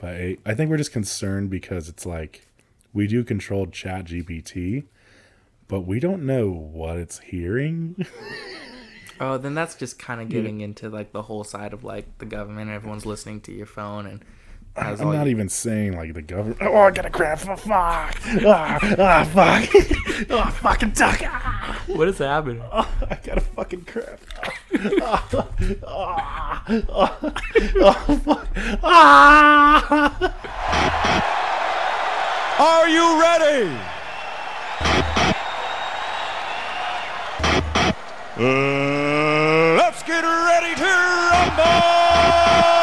But I, I think we're just concerned because it's like we do control Chat GPT, but we don't know what it's hearing. Oh, then that's just kind of getting into like the whole side of like the government. Everyone's listening to your phone and has I'm not your- even saying like the government. Oh, I got a crap. Fuck. Ah, ah, fuck. oh, fucking duck. Ah, What is happening? Oh, I got a fucking crap. Ah, ah, ah, oh, fuck. Ah. Are you ready? Uh, let's get ready to rumble!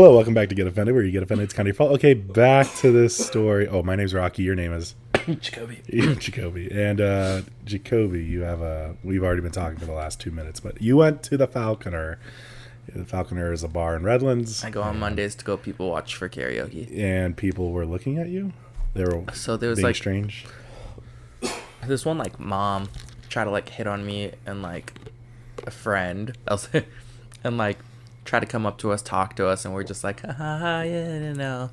Hello, welcome back to Get Offended, where you get offended. It's kind of your fault. Okay, back to this story. Oh, my name's Rocky. Your name is Jacoby. Jacoby. And uh, Jacoby, you have a. We've already been talking for the last two minutes, but you went to the Falconer. The Falconer is a bar in Redlands, I go on Mondays to go people watch for karaoke. and people were looking at you. They were So there was like strange. this one like mom try to like hit on me and like a friend else and like try to come up to us talk to us and we're just like ha ha, yeah no no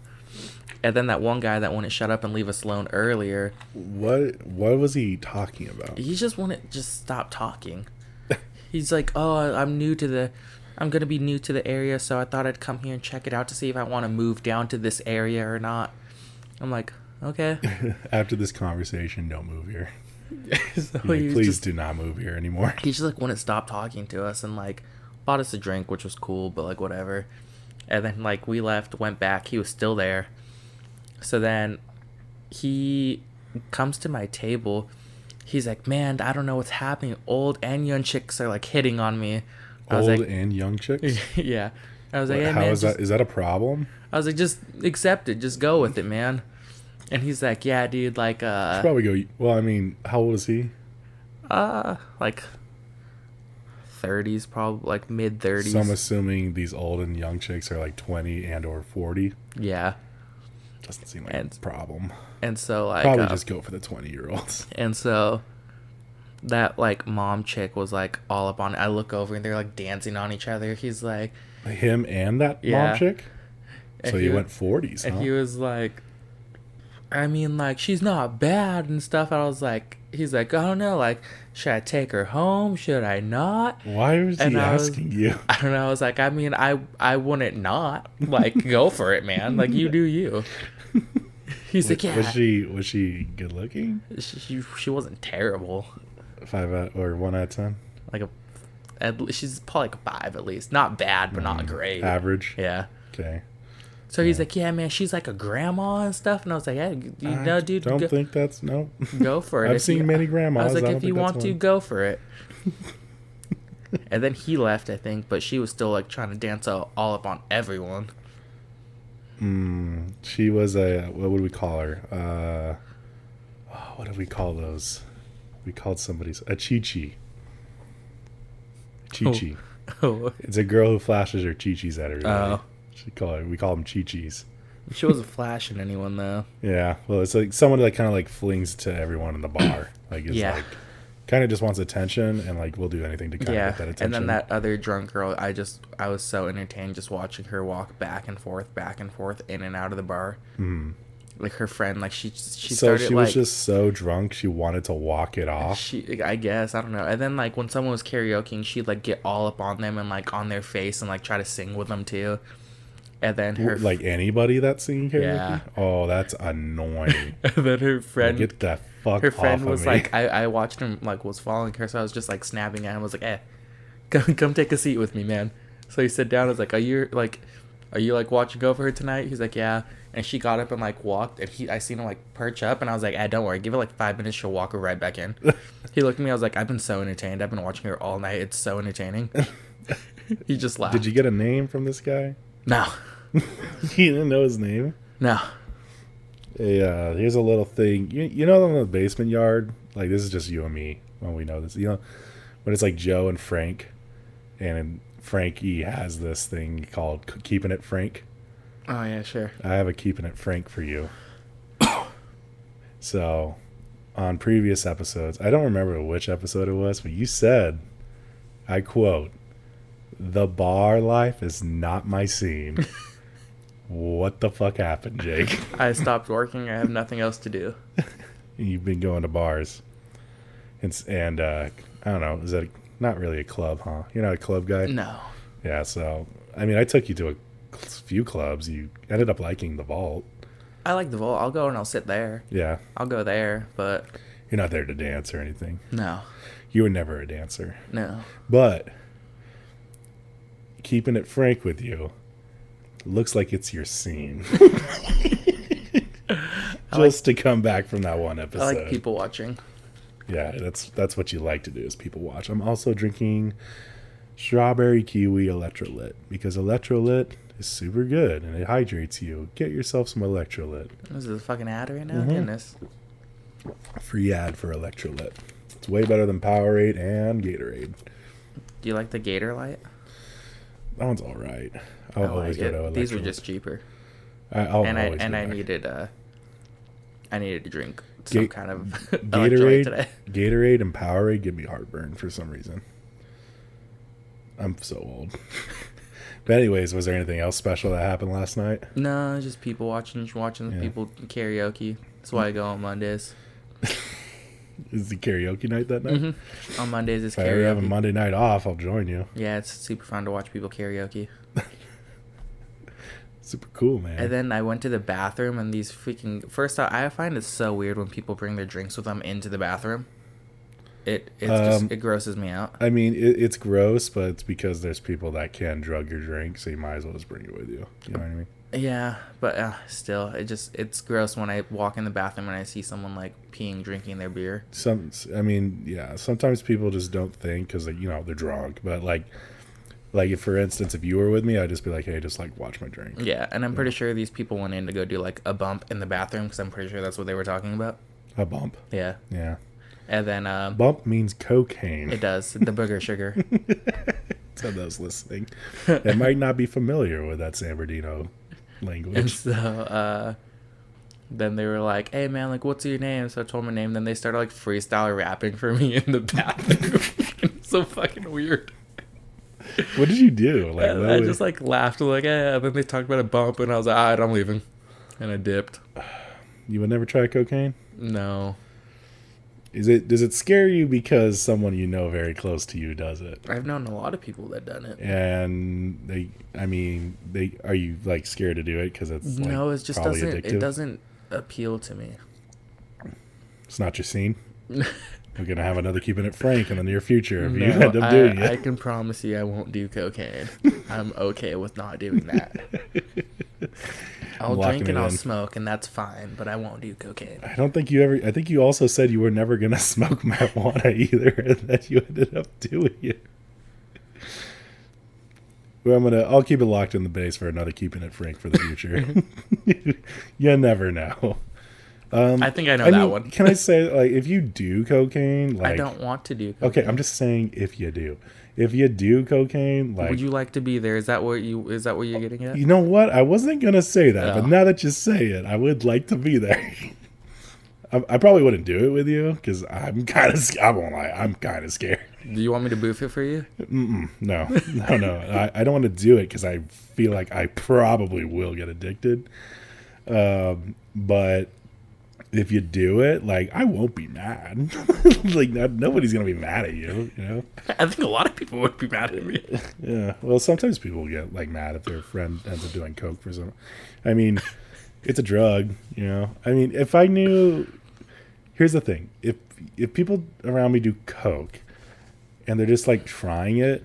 and then that one guy that wouldn't shut up and leave us alone earlier What What was he talking about? he just wouldn't just stop talking he's like oh i'm new to the i'm gonna be new to the area so i thought i'd come here and check it out to see if i want to move down to this area or not i'm like okay After this conversation, don't move here. so Like, please just do not move here anymore. he just like wouldn't stop talking to us and like bought us a drink which was cool but like whatever and then like we left went back he was still there so then he comes to my table he's like man i don't know what's happening old and young chicks are like hitting on me i was Old like and young chicks. yeah i was like hey, How man, is just- that? Is that a problem? i was like just accept it just go with it man and he's like yeah dude like uh Should Probably go. Well, I mean, how old is he? uh like 30s probably like mid 30s So I'm assuming these old and young chicks are like 20 and or 40. yeah Doesn't seem like And- a problem. and so like Probably uh, just go for the 20 year olds. and so that like mom chick was like all up on it. I look over and they're like dancing on each other. He's like Him and that Yeah. mom chick. So he you went 40s, and huh? he was like I mean like she's not bad and stuff. I was like he's like, I don't know, like should I take her home? Should I not? Why was and he I was- asking you? I don't know. I was like, I mean, I I wouldn't not like go for it, man. Like you do you. He's like, yeah. Was she was she good looking? she, she she wasn't terrible. Five out or one out of ten. Like a, at, she's probably like a five at least. Not bad, but not mm. great. Average. Yeah. Okay. So he's like, yeah, man, she's like a grandma and stuff. And I was like, yeah, you know, dude, Don't go, think that's no. go for it. I've If seen you- many grandmas. I was like, I if you want to, go for it. and then he left, I think, but she was still like trying to dance all, all up on everyone. Mm, she was a what would we call her? Uh, oh, what did we call those? We called somebody's a chi chi. Chi chi. Oh, It's a girl who flashes her chi chis at everybody. Oh. She call we call them chi chis. she wasn't flashing anyone though. Yeah, well, it's like someone that kind of like flings to everyone in the bar. Like, is Yeah. like kind of just wants attention and like we'll do anything to kind yeah, of get that attention. and then that other drunk girl, I just I was so entertained just watching her walk back and forth, back and forth, in and out of the bar. Mm. Like her friend, like she she so started she like was just so drunk she wanted to walk it off. she I guess I don't know. And then like when someone was karaokeing, she'd like get all up on them and like on their face and like try to sing with them too. And then her like anybody that's singing karaoke. Yeah. Oh, that's annoying. and then her friend Get the fuck her friend was like I, I watched him like was following her so i was just like snapping at him. I was like eh come, come take a seat with me man. So he sat down. I was like are you like are you like watching over her tonight? He's like yeah. And she got up and like walked and he i seen him like perch up and i was like eh, don't worry. Give it like five minutes she'll walk her right back in. He looked at me. I was like i've been so entertained. I've been watching her all night. It's so entertaining. He just laughed Did you get a name from this guy? No he didn't know his name. no Hey, uh, here's a little thing. You, you know, in the basement yard, like this is just you and me when we know this. You know, when it's like Joe and Frank, and Frankie has this thing called Keeping It Frank. Oh yeah, sure. I have a Keeping It Frank for you. so, on previous episodes, I don't remember which episode it was, but you said, I quote, "The bar life is not my scene." what the fuck happened, Jake? I stopped working. I have nothing else to do. You've been going to bars, and and uh, I don't know, is that not really a club, huh? You're not a club guy. No. Yeah. So, I mean, I took you to a few clubs. You ended up liking the Vault. I like the vault. I'll go and I'll sit there. Yeah. I'll go there, but You're not there to dance or anything. no, You were never a dancer. no. But keeping it frank with you, looks like it's your scene. Just to come back from that one I episode. like people watching. Yeah, that's that's what you like to do is people watch. I'm also drinking strawberry kiwi electrolyte because electrolyte is super good and it hydrates you. Get yourself some electrolyte. This is a fucking ad right now. Mm-hmm. Goodness. Free ad for electrolyte. It's way better than Powerade and Gatorade. Do you like the Gatorlyte? That one's all right. I'll I always like go to. These were just cheaper, I, I'll and I and I back. needed uh, I needed to drink some Ga- kind of Gatorade, today. Gatorade and Powerade give me heartburn for some reason. I'm so old. but anyways, was there anything else special that happened last night? No, just people watching, just watching Yeah. people karaoke. That's why I go on Mondays. Is the karaoke night that night? hmm On Mondays it's karaoke. If I ever have a. Monday night off, I'll join you. Yeah, it's super fun to watch people karaoke. Super cool, man. And then I went to the bathroom, and these freaking first off, I find it so weird when people bring their drinks with them into the bathroom. It it's Um, just it grosses me out. I mean, it, it's gross, but it's because there's people that can drug your drink, so you might as well just bring it with you. You know what I mean? Yeah, but uh, still, it just it's gross when I walk in the bathroom and I see someone like peeing, drinking their beer. Some, I mean, yeah. Sometimes people just don't think because you know they're drunk. But like, like if for instance, if you were with me, I'd just be like, hey, just like watch my drink. Yeah, and I'm pretty sure these people went in to go do like a bump in the bathroom because I'm pretty sure that's what they were talking about. A bump. Yeah, Yeah. and then um, Bump means cocaine. it does the booger sugar. to those listening, that might not be familiar with that San Bernardino And language. so uh, then they were like, "Hey man, like what's your name?" So I told my name. Then they started like freestyle rapping for me in the bathroom. It's so fucking weird. What did you do? Like, And I was- just like laughed like, "Yeah." And then they talked about a bump, and I was like, "Alright, I'm leaving," and I dipped. you would never try cocaine? No, Is it? Does it scare you because someone you know very close to you does it? I've known a lot of people that done it. And they, I mean, they are you like scared to do it because it's like, no, it just doesn't. addictive? It doesn't appeal to me. It's not your scene. We're gonna have another keeping it frank in the near future if you No, end up doing I it. I can promise you I won't do cocaine. I'm okay with not doing that. I'll drink and I'll in. smoke, and that's fine, but I won't do cocaine. I don't think you ever. I think you also said you were never gonna smoke marijuana either, and that you ended up doing it. Well, I'm gonna. I'll keep it locked in the base for another keeping it frank for the future. you never know. Um, I think I know I that mean, one. can I say like if you do cocaine, like I don't want to do cocaine. okay, I'm just saying if you do, if you do cocaine, like Would you like to be there? Is that what you? Is that what you're getting at? You know what? I wasn't gonna say that, Oh. but now that you say it, I would like to be there. I, I probably wouldn't do it with you because I'm kind of. I won't lie. I'm kind of scared. Do you want me to boof it for you? Mm-mm, no, no, no. I, I don't want to do it because I feel like I probably will get addicted. Um, but if you do it, like I won't be mad. like not, nobody's gonna be mad at you. You know. I think a lot of people would be mad at me. Yeah. Well, sometimes people get like mad if their friend ends up doing coke for some. I mean, it's a drug, you know. I mean, if I knew, here's the thing: if if people around me do coke, and they're just like trying it,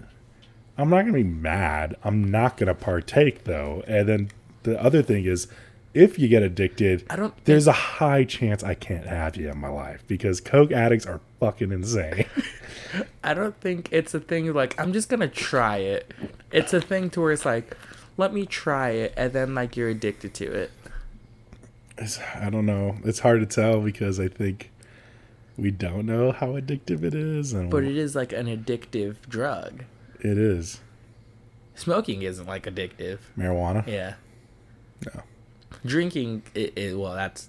I'm not gonna be mad. I'm not gonna partake though. And then the other thing is, if you get addicted, I don't. There's a high chance I can't have you in my life because coke addicts are fucking insane. I don't think it's a thing like I'm just gonna try it. It's a thing to where it's like, let me try it, and then like you're addicted to it. It's, I don't know. It's hard to tell because I think we don't know how addictive it is, and But it is like an addictive drug. It is Smoking isn't like addictive. marijuana. Yeah. No. Drinking, it, it, well, that's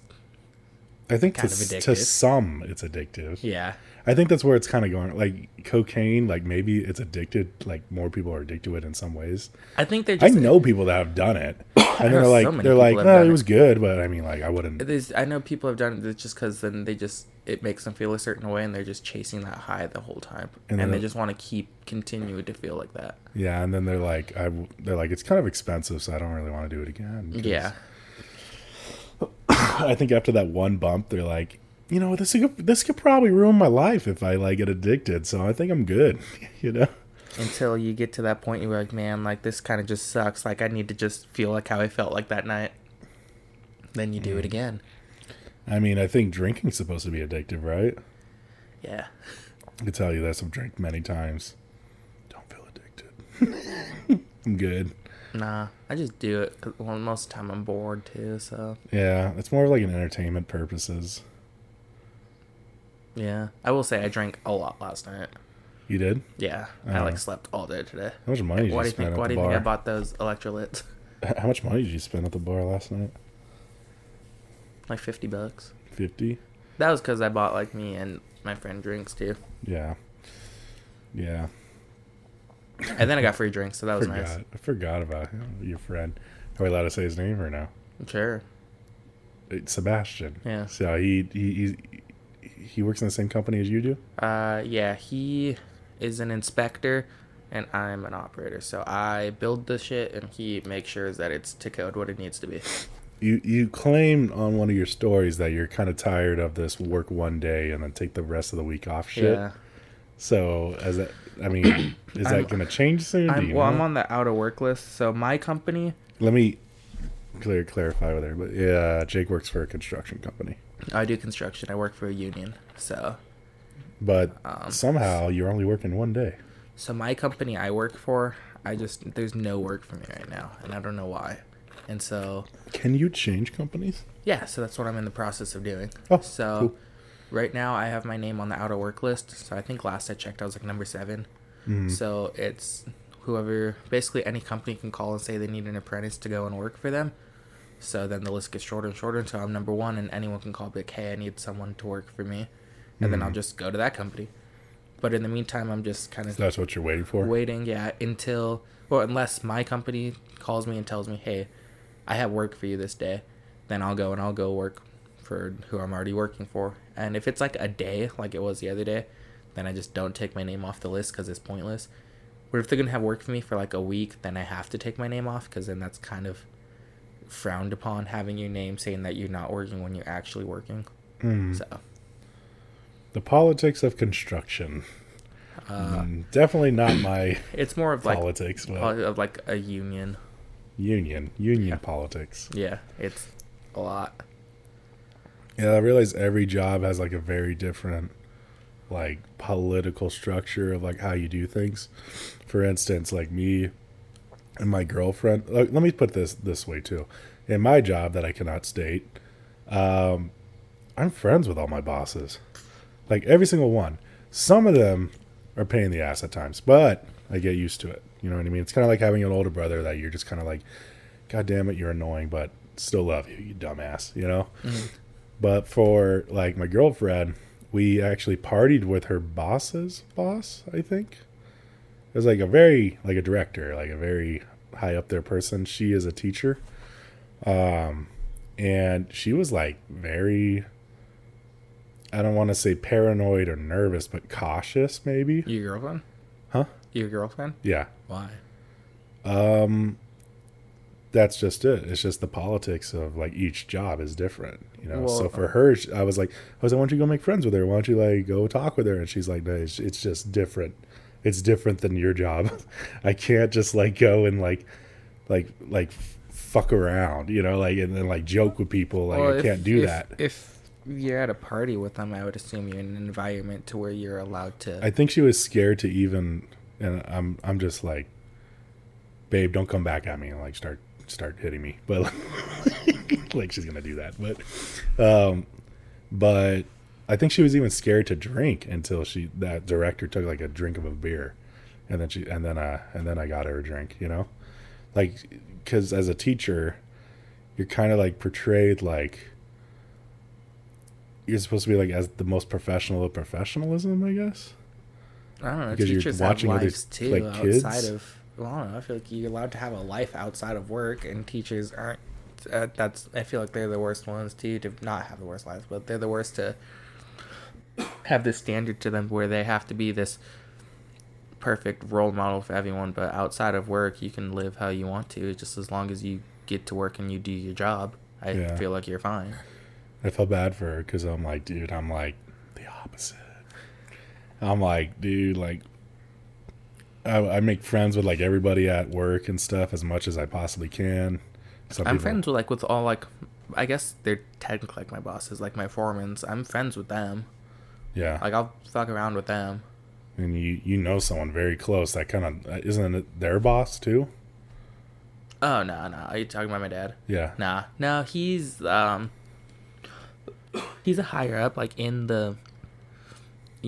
I think to, to some it's addictive. yeah. I think that's where it's kind of going. Like cocaine, like maybe it's addicted. Like more people are addicted to it in some ways. I think they're just I know people that have done it, and they're like, many they're like, no, it it." was good, but I mean, like, I wouldn't. I know people have done it just because then they just it makes them feel a certain way and they're just chasing that high the whole time And and, they just want to keep continuing to feel like that. Yeah, and then they're like, I, they're like, it's kind of expensive, so I don't really want to do it again. Yeah, I think after that one bump, they're like, you know, this could, this could probably ruin my life if I like get addicted. So I think I'm good. you know. until you get to that point, you're like, man, like this kind of just sucks. Like I need to just feel like how I felt like that night. Then you Mm. do it again. I mean, I think drinking's supposed to be addictive, right? Yeah. I can tell you this. I've drank many times. Don't feel addicted. I'm good. Nah, I just do it. 'cause, well, most of the time I'm bored too. So Yeah, it's more of like an entertainment purposes. yeah, I will say I drank a lot last night. You did? Yeah, I Oh. like slept all day today. How much money did Why you do you spend think? Why do you think I bought those electrolytes? How much money did you spend at the bar last night? like fifty bucks. Fifty. That was because I bought like me and my friend drinks too, Yeah. Yeah. And then I got free drinks, so that was forgot. nice. I forgot about him, your friend. Are we allowed to say his name or no? Sure. It's Sebastian. Yeah. So he he he, he works in the same company as you do. Uh, yeah, he is an inspector, and I'm an operator. So I build the shit, and he makes sure that it's to code what it needs to be. You you claim on one of your stories that you're kind of tired of this work one day and then take the rest of the week off shit. Yeah. So as that, I mean, is that going to change soon? I'm, well, I'm on the out of work list. So my company, Let me clear clarify with her. But yeah, Jake works for a construction company, I do construction. I work for a union. So, but Um, somehow you're only working one day. so my company I work for, I just there's no work for me right now, and I don't know why. And so, Can you change companies? yeah, so that's what I'm in the process of doing. Oh, so cool. Right now I have my name on the out of work list. So I think last I checked, I was like number seven. Mm-hmm. So it's whoever, basically any company can call and say they need an apprentice to go and work for them. So then the list gets shorter and shorter until I'm number one, and anyone can call, be like, hey, I need someone to work for me. And then I'll Mm-hmm. just go to that company. But in the meantime, I'm just kind of That's what you're waiting for. waiting, yeah, until, well, unless my company calls me and tells me, hey, I have work for you this day, then I'll go and I'll go work for who I'm already working for. And if it's like a day, like it was the other day, then I just don't take my name off the list because it's pointless. But if they're gonna have work for me for like a week, then I have to take my name off because then that's kind of frowned upon having your name saying that you're not working when you're actually working. Mm. So The politics of construction. uh, Mm, definitely not my it's more of like politics, of like a union. union, union Yeah. politics. Yeah, it's a lot. Yeah, I realize every job has like a very different like political structure of like how you do things. For instance, like me and my girlfriend. Like, let me put this this way too. In my job that I cannot state, um, I'm friends with all my bosses, like every single one. Some of them are paying the ass at times, but I get used to it. You know what I mean? It's kind of like having an older brother that you're just kind of like, God damn it, you're annoying, but still love you, you dumbass. You know. But for like my girlfriend, we actually partied with her boss's boss, I think. It was like a very like a director, like a very high up there person. She is a teacher. Um and she was like very I don't want to say paranoid or nervous, but cautious maybe. Your girlfriend? Huh? Your girlfriend? Yeah. Why? Um that's just it. It's just the politics of like each job is different, you know. so for her, I was like, I was like, why don't you go make friends with her? Why don't you like go talk with her? And she's like, no, it's, it's just different. It's different than your job. I can't just like go and like, like, like fuck around, you know, like and then like joke with people. Like Well, I if- can't do if- that. If you're at a party with them, I would assume you're in an environment to where you're allowed to. I think she was scared to even, and I'm I'm just like, babe, don't come back at me and like start start hitting me, but like she's gonna do that, but um, but I think she was even scared to drink until she that director took like a drink of a beer, and then she and then uh and then I got her a drink. You know, like because as a teacher, you're kind of like portrayed like you're supposed to be like as the most professional of professionalism, I guess. I don't know. Because you're teachers watching have other, too like, outside kids? of. Well, I don't know. I feel like you're allowed to have a life outside of work, and teachers aren't. Uh, that's. I feel like they're the worst ones too to not have the worst lives, but they're the worst to have this standard to them where they have to be this perfect role model for everyone. But outside of work, you can live how you want to, just as long as you get to work and you do your job. I Yeah. feel like you're fine. I felt bad for her because I'm like, dude, I'm like the opposite. I'm like, dude, like, I, I make friends with like everybody at work and stuff as much as I possibly can. Some I'm people- friends with like with all like, I guess they're technically like my bosses, like my foremans. I'm friends with them. Yeah, Like I'll fuck around with them. and you you know someone very close that kind of isn't it their boss too? Oh no, no. Are you talking about my dad? Yeah, Nah, no. He's um, he's a higher up, like in the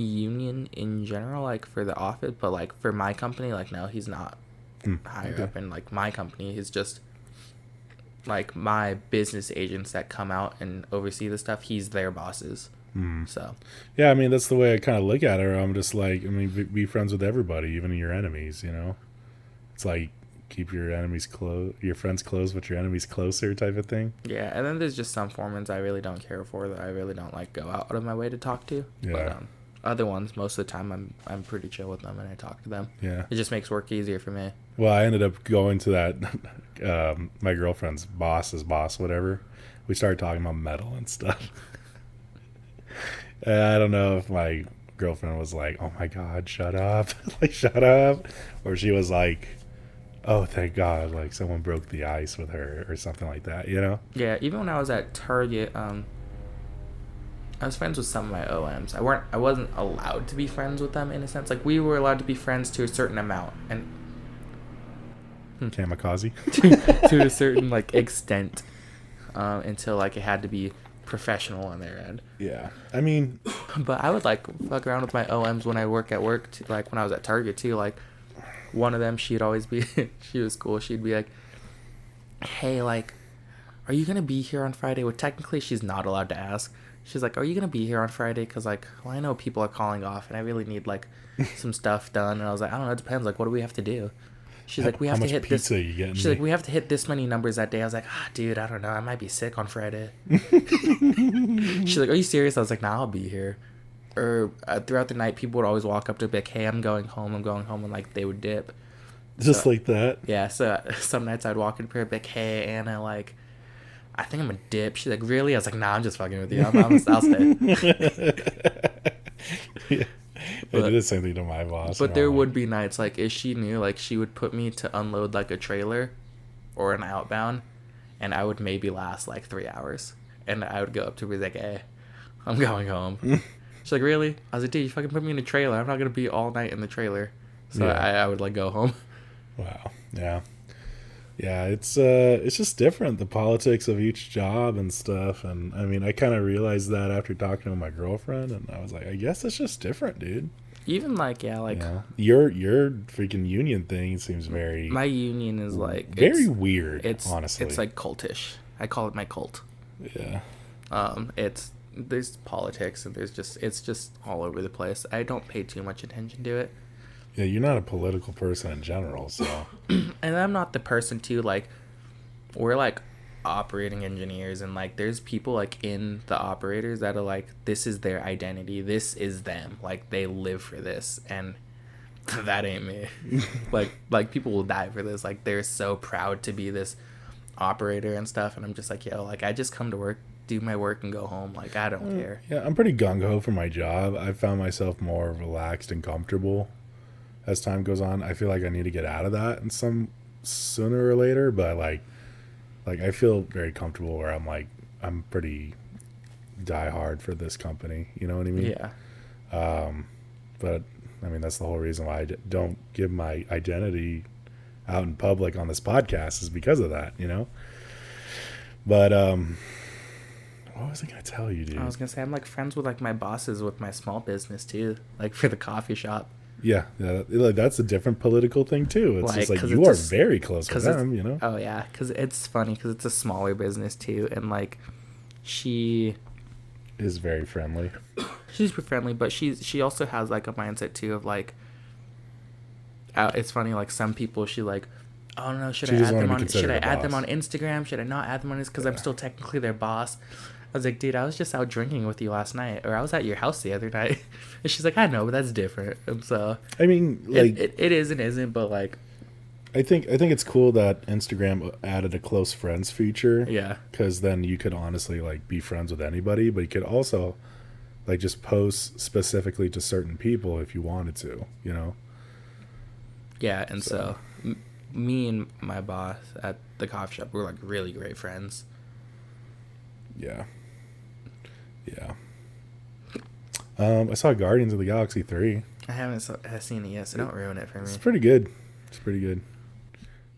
union in general, like for the office. But like for my company, like no, he's not Hmm, higher okay. up in like my company. He's just like my business agents that come out and oversee the stuff. He's their bosses. Hmm. So yeah. I mean, that's the way I kind of look at it. I'm just like, I mean, be, be friends with everybody, even your enemies. You know, it's like keep your enemies close, your friends close, but your enemies closer, type of thing. yeah, and then there's just some foremans I really don't care for that I really don't like go out of my way to talk to. But Yeah. um, other ones, most of the time, I'm I'm pretty chill with them and I talk to them. Yeah. It just makes work easier for me. Well, I ended up going to that um, my girlfriend's boss's boss, whatever. We started talking about metal and stuff. and I don't know if my girlfriend was like, "Oh my god, shut up!" like, shut up, or she was like, "Oh, thank God!" Like someone broke the ice with her or something like that. You know? Yeah, even when I was at Target, um, I was friends with some of my OMs. I weren't, I wasn't allowed to be friends with them in a sense. Like we were allowed to be friends to a certain amount and Kamikaze. to a certain like extent, um, until like it had to be professional on their end. Yeah. I mean, But I would like fuck around with my OMs when I work at work. Too, like when I was at Target too. Like one of them, she'd always be. she was cool. She'd be like, "Hey, like, are you gonna be here on Friday?" Well, technically, she's not allowed to ask. She's like, "Are you gonna be here on Friday?" Because like, well, I know people are calling off, and I really need like some stuff done. And I was like, I don't know. It depends. Like, what do we have to do? She's How- like, we have to hit this. She's me? like, we have to hit this many numbers that day. I was like, ah, dude, I don't know. I might be sick on Friday. She's like, "Are you serious?" I was like, "Nah, I'll be here." Or uh, throughout the night, people would always walk up to be like, "Hey, I'm going home. I'm going home," and like they would dip. just So- like that. Yeah. So some nights I'd walk into her, be like, "Hey, Anna, like, I think I'm a dip." She's like, "Really?" I was like, "Nah, I'm just fucking with you. I'm, I'm, I'll stay." yeah. I But- did the same thing to my boss. But there would be nights like if she knew, like she would put me to unload like a trailer or an outbound, and I would maybe last like three hours, and I would go up to her and be like, "Hey, I'm going home." She's like, "Really?" I was like, "Dude, you fucking put me in a trailer. I'm not gonna be all night in the trailer." So Yeah. I, I would like go home. Wow. Yeah. Yeah, it's uh it's just different the politics of each job and stuff and I mean I kind of realized that after talking to my girlfriend and I was like I guess it's just different, dude. Even like yeah, like know? Your your freaking union thing seems very my union is like very it's, weird, it's honestly. it's like cultish. I call it my cult. yeah. Um, it's there's politics and there's just it's just all over the place. I don't pay too much attention to it. Yeah, you're not a political person in general, so. And I'm not the person to like we're like operating engineers and like there's people like in the operators that are like this is their identity this is them like they live for this and that ain't me. Like like people will die for this like they're so proud to be this operator and stuff and i'm just like yo like i just come to work do my work and go home like i don't mm. care. Yeah, I'm pretty gung ho for my job. I found myself more relaxed and comfortable as time goes on. I feel like I need to get out of that and some sooner or later, but like like I feel very comfortable where I'm like I'm pretty die hard for this company. You know what I mean? yeah But I mean that's the whole reason why I don't give my identity out in public on this podcast is because of that. You know. But um, what was I gonna tell you, dude? i was gonna say i'm like friends with like my bosses with my small business too like for the coffee shop Yeah, yeah, like that's a different political thing too. It's Like, just like you are very close it's- them, you know. Oh yeah, because it's funny because it's a smaller business too, and like she Is very friendly. she's friendly, but she's she also has like a mindset too of like. Uh, it's funny, like some people, she like, oh no, should She I add them on? Should I I add them on Instagram? Should I not add them on this? Because I'm still technically their boss. I was like, dude, I was just out drinking with you last night, or I was at your house the other night. And she's like, I know, but that's different. And so I mean, like it, it is and isn't, but like, I think I think it's cool that Instagram added a close friends feature. yeah, because then you could honestly like be friends with anybody, but you could also like just post specifically to certain people if you wanted to, you know. yeah. And so, So- m- me and my boss at the coffee shop, we're like really great friends. Yeah. Yeah. Um, I saw Guardians of the Galaxy three. I haven't have seen it yet, so don't ruin it for me. It's pretty good. It's pretty good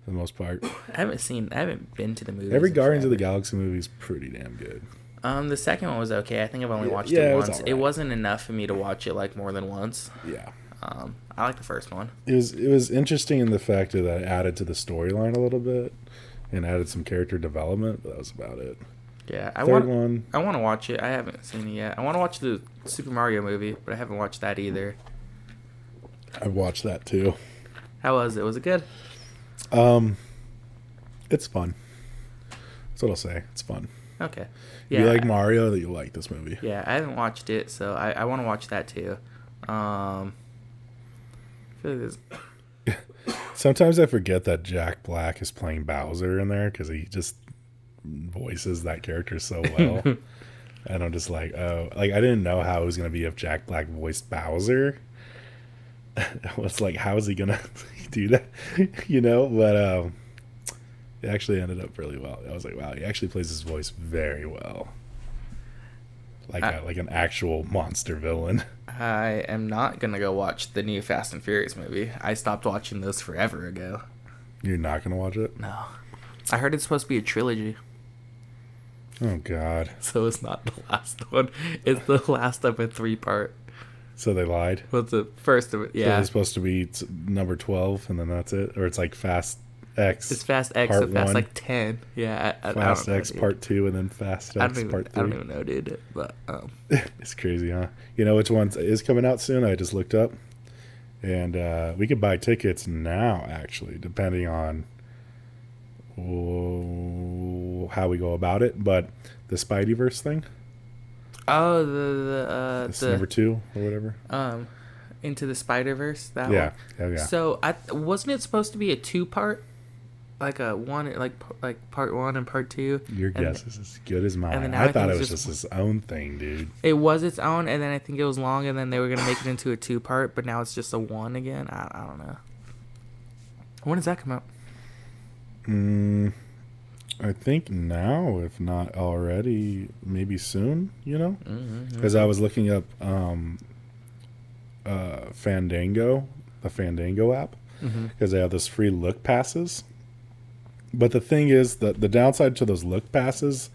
for the most part. I haven't seen. I haven't been to the movie. Every Guardians of the Galaxy movie is pretty damn good. Um, the second one was okay. I think I've only watched yeah, it it was once. It, wasn't enough for me to watch it like more than once. Yeah. Um, I like the first one. It was it was interesting in the fact that it added to the storyline a little bit and added some character development, but that was about it. Yeah, I Third want. one, I want to watch it. I haven't seen it yet. I want to watch the Super Mario movie, but I haven't watched that either. I've watched that too. How was it? Was it good? Um, it's fun. That's what I'll say. It's fun. Okay. Yeah. you like Mario, that you like this movie. yeah, I haven't watched it, so I, I want to watch that too. Um, I feel like Sometimes I forget that Jack Black is playing Bowser in there because he just voices that character so well. and I'm just like, oh, like I didn't know how it was gonna be if Jack Black voiced Bowser. I was like, how is he gonna do that? you know, but um, it actually ended up really well. I was like, wow, he actually plays his voice very well, like I- a, like an actual monster villain. I am not gonna go watch the new Fast and Furious movie. I stopped watching those forever ago. You're not gonna watch it? No, I heard it's supposed to be a trilogy, Oh God! so it's not the last one. It's the last of a three part. So they lied. What's the first of it? So Yeah, it's supposed to be number 12 and then that's it? Or it's like Fast X. it's Fast X, Part so Fast one. like ten. Yeah, I, I, I Fast don't know, X. Part 2 and then Fast X even. Part I don't 3. even know, dude. But um, it's crazy, huh? You know which one is coming out soon? I just looked up. And uh, we could buy tickets now, actually, depending on oh, how we go about it. But the Spideyverse thing, oh the the uh, it's the number two or whatever. um, into the Spider Verse. That Yeah, one. yeah, yeah. So I wasn't it supposed to be a two part, like a one like like part one and part two. Your and guess is as good as mine. I I thought it was just- just his own thing, dude. It was its own, and then I think it was long, and then they were gonna make it into a two part, but now it's just a one again. I, I don't know. When does that come out? Mm, I think now, if not already, maybe soon. You know, Mm-hmm. because I was looking up um, uh, Fandango, the Fandango app, Mm-hmm. because they have this free look passes. But the thing is that the downside to those look passes,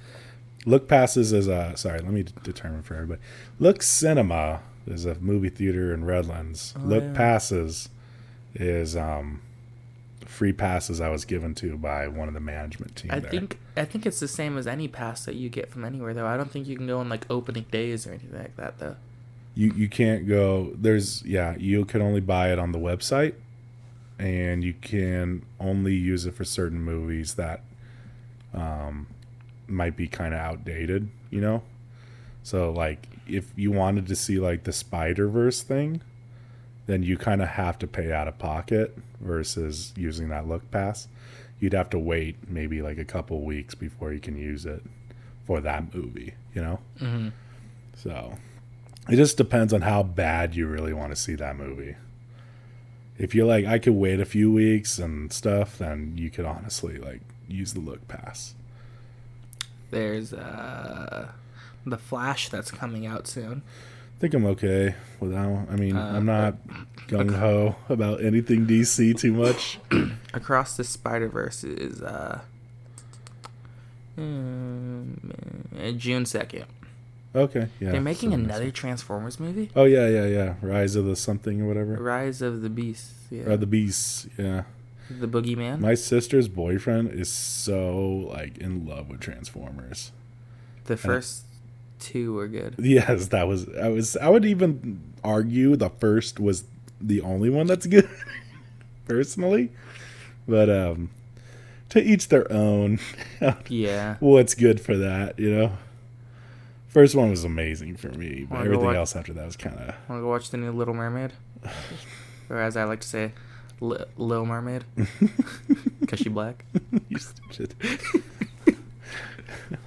look passes is a sorry. Let me d- determine for everybody. Look Cinema is a movie theater in Redlands. Oh, look yeah. passes is um, free passes I was given to by one of the management team. I there. think I think it's the same as any pass that you get from anywhere, though. I don't think you can go on like opening days or anything like that, though. you you can't go there's yeah you can only buy it on the website and you can only use it for certain movies that um might be kind of outdated you know so like if you wanted to see like the spider verse thing then you kind of have to pay out of pocket versus using that look pass you'd have to wait maybe like a couple weeks before you can use it for that movie you know Mm-hmm. so it just depends on how bad you really want to see that movie. If you're like, I could wait a few weeks and stuff, then you could honestly like use the look pass. There's uh, the Flash that's coming out soon. I think I'm okay without. I mean, Uh, I'm not gung ho about anything DC too much. Across the Spider Verse is uh, uh, June second. Okay, yeah. They're making so- another Transformers movie. Oh yeah, yeah, yeah. Rise of the something or whatever. Rise of the Beasts. Yeah. Or the Beasts. Yeah. the Boogeyman. My sister's boyfriend is so like in love with Transformers. the first two were good. Yes, that was I was I would even argue the first was the only one that's good personally. But um to each their own. Yeah. What's good for that, you know? First one was amazing for me, but everything watch- else after that was kind of Want to go watch the new Little Mermaid? or as I like to say, Li- Lil Mermaid. Because she black. you stupid.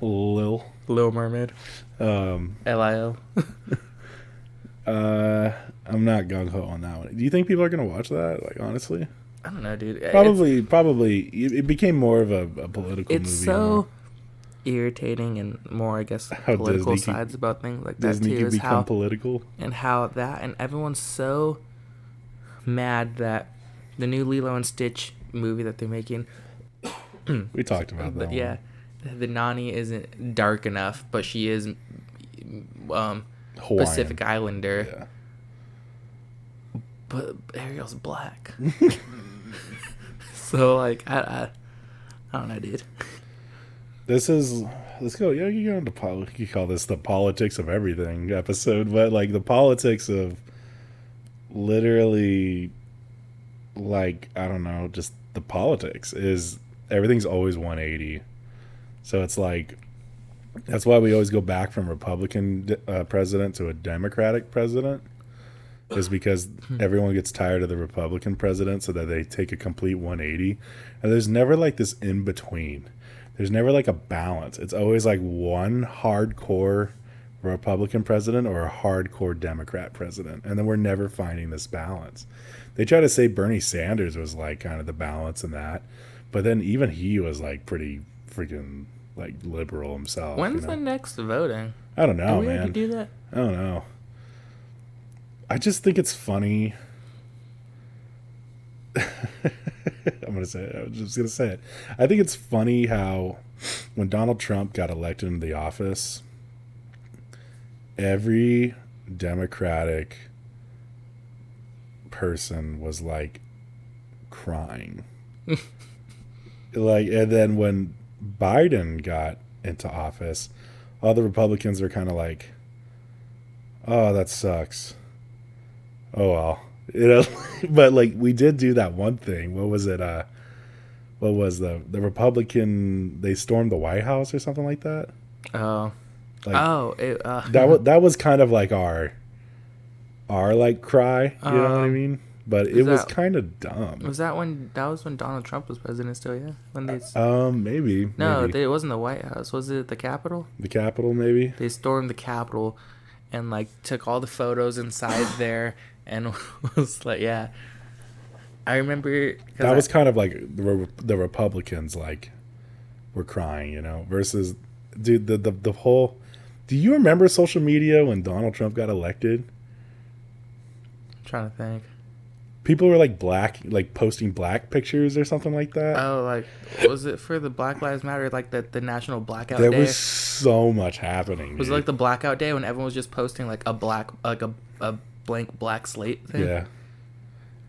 Lil. Lil Mermaid. Um L-I-L. uh I'm not gung ho on that one. Do you think people are gonna watch that? Like honestly? I don't know, dude. It's- Probably, probably. It became more of a, a political It's, movie. so irritating and more, I guess, How political Disney sides about things like that Disney too. can Is become how political. and how that and everyone's so mad that the new Lilo and Stitch movie that they're making We talked about that. But yeah, the Nani isn't dark enough, but she is um Hawaiian. Pacific Islander. Yeah. But Ariel's black. so like I, I I don't know, dude. This is let's go. Yeah, you go into pol- You call this the politics of everything episode, but like the politics of literally, like I don't know, just the politics is everything's always 180. So it's like that's why we always go back from Republican uh, president to a Democratic president. Is because everyone gets tired of the Republican president, so that they take a complete 180, and there's never like this in between there's never like a balance. It's always like one hardcore Republican president or a hardcore Democrat president. And then we're never finding this balance. They try to say Bernie Sanders was like kind of the balance in that. But then even he was like pretty freaking like liberal himself. When's you know? the next voting? I don't Do know, we have man. do that? I don't know. I just think it's funny. I'm gonna say it. I was just gonna say it. I think it's funny how when Donald Trump got elected into the office, every Democratic person was like crying. like and then when Biden got into office, all the Republicans are kind of like, "Oh, that sucks." Oh well, you know. but like we did do that one thing. What was it? Uh, what was the the Republican? They stormed the White House or something like that. Oh. Like oh, it, uh, that was that was kind of like our our like cry. You know what I Um, mean? But it was kind of dumb. was that when that was when Donald Trump was president still, yeah? When they s- Um, maybe. No, maybe. they, it wasn't the White House. Was it the Capitol? the Capitol, maybe. They stormed the Capitol and like took all the photos inside there and was like, yeah. I remember That I- was kind of like the, Re- the Republicans like were crying, you know, versus dude the, the the whole. Do you remember social media when Donald Trump got elected? I'm trying to think. People were like black, like posting black pictures or something like that. Oh, like was it for the Black Lives Matter, like the the National Blackout Day? there Day? was so much happening. was it like the blackout day when everyone was just posting like a black, like a a blank black slate thing? yeah.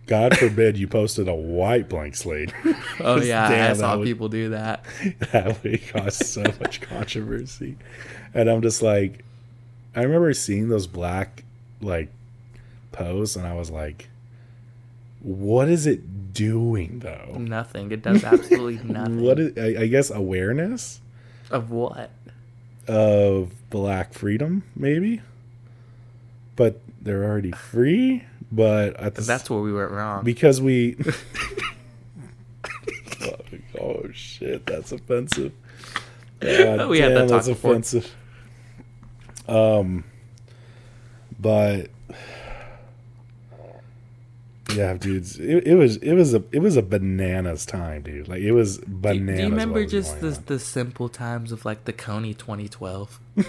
God forbid you posted a white blank slate. Oh yeah, I Damn, saw would- people do that. that would cause so much controversy. And I'm just like, I remember seeing those black like posts, and I was like, what is it doing though? Nothing. It does absolutely nothing. What is? I, I guess awareness of what? of black freedom, maybe. But they're already free. But at the, That's where we went wrong. because we. oh, oh, shit, that's offensive. God We had that talk that's before. offensive. Um, but yeah, dudes, it, it was it was a it was a bananas time, dude. Like it was bananas. do you remember just the on. the simple times of like the Kony 2012?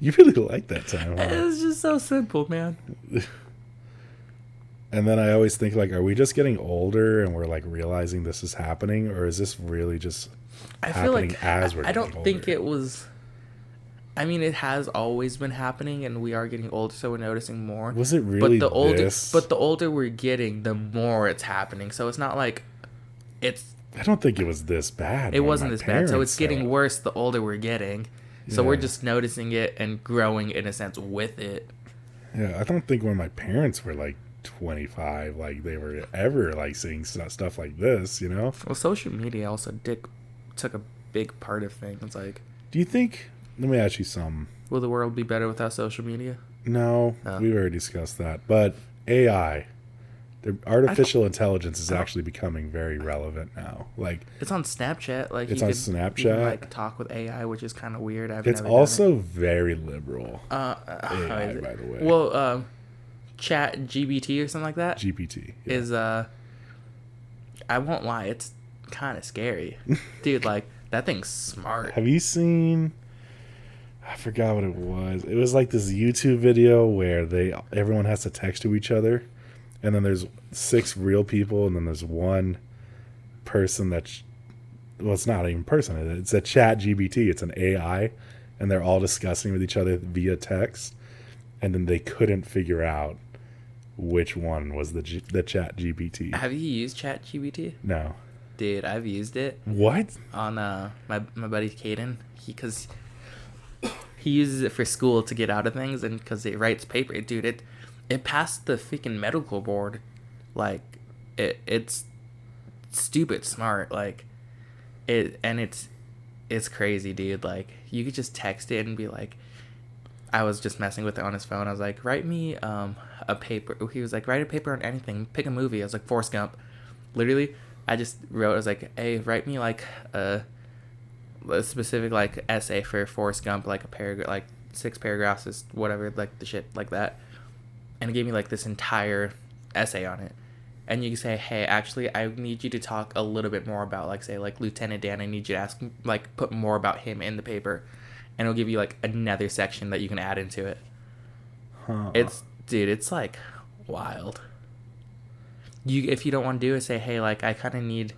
You really like that time, It was just so simple, man. And then I always think like, are we just getting older and we're like realizing this is happening, or is this really just I feel happening like as I- we're I don't getting think it was. I mean, it has always been happening, and we are getting older, so we're noticing more. Was it really but the older, this? but the older we're getting, the more it's happening. So it's not like it's I don't think it was this bad. it wasn't this bad. So it's getting worse the older we're getting. So we're just noticing it and growing in a sense with it. Yeah, I don't think when my parents were like 25, like they were ever like seeing stuff like this. You know? Well, social media also did, took a big part of things. Like, Do you think? Let me ask you some. will the world be better without social media? No, No. we've already discussed that. But AI, the artificial intelligence is actually becoming very relevant now. Like It's on Snapchat. Like It's you on could, you Snapchat? can, like talk with AI, which is kind of weird. I've it's never done it. also very liberal. uh, uh, AI, by the way. Well, um, Chat GBT or something like that GPT yeah. is uh, I won't lie, it's kind of scary, dude. Like that thing's smart. Have you seen? I forgot what it was. It was like this YouTube video where they everyone has to text to each other, and then there's six real people, and then there's one person that's well, it's not even person. It's a Chat GBT. It's an AI, and they're all discussing with each other via text, and then they couldn't figure out which one was the G, the Chat GPT. Have you used Chat GBT, No, dude? I've used it what? on uh my my buddy Caden. He because he uses it for school to get out of things and because it writes paper, dude. It it passed the freaking medical board, like it it's stupid smart, like it and it's it's crazy, dude. Like you could just text it and be like. I was just messing with it on his phone. I was like, "Write me um, a paper." He was like, "Write a paper on anything. Pick a movie." I was like, "Forrest Gump." Literally, I just wrote. I was like, "Hey, write me like a specific like essay for Forrest Gump, like a paragraph, like six paragraphs, is whatever, like the shit like that." And it gave me like this entire essay on it. And you can say, "Hey, actually, I need you to talk a little bit more about, like, say, like Lieutenant Dan. I need you to ask, like, put more about him in the paper." And it'll give you like another section that you can add into it. Huh. It's dude, it's like wild. You if you don't want to do it, say hey, like I kind of need.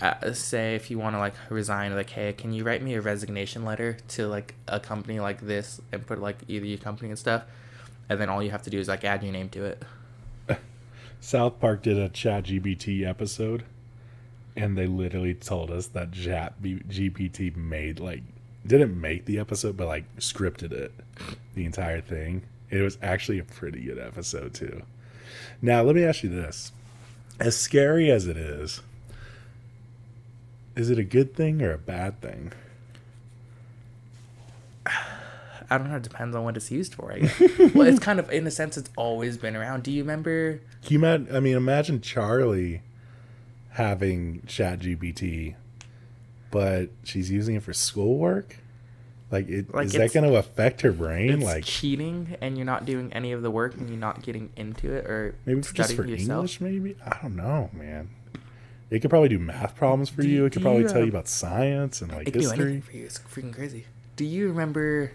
Uh, say if you want to like resign, like hey, can you write me a resignation letter to like a company like this and put like either your company and stuff, and then all you have to do is like add your name to it. South Park did a Chat GPT episode, and they literally told us that Chat GPT made like didn't make the episode, but like scripted it, the entire thing. It was actually a pretty good episode too. Now let me ask you this: as scary as it is, is it a good thing or a bad thing? I don't know. It depends on what it's used for. I guess. well, it's kind of in a sense, it's always been around. Do you remember? Can you imagine, I mean, imagine Charlie having Chat GPT, but she's using it for schoolwork. Like, it, Like is that going to affect her brain? It's Like, cheating, and you're not doing any of the work, and you're not getting into it, or maybe for- just for yourself. English? Maybe I don't know, man. It could probably do math problems for Do- you. It could probably you, tell uh, you about science and like It can do anything history. for you. It's freaking crazy. Do you remember? Do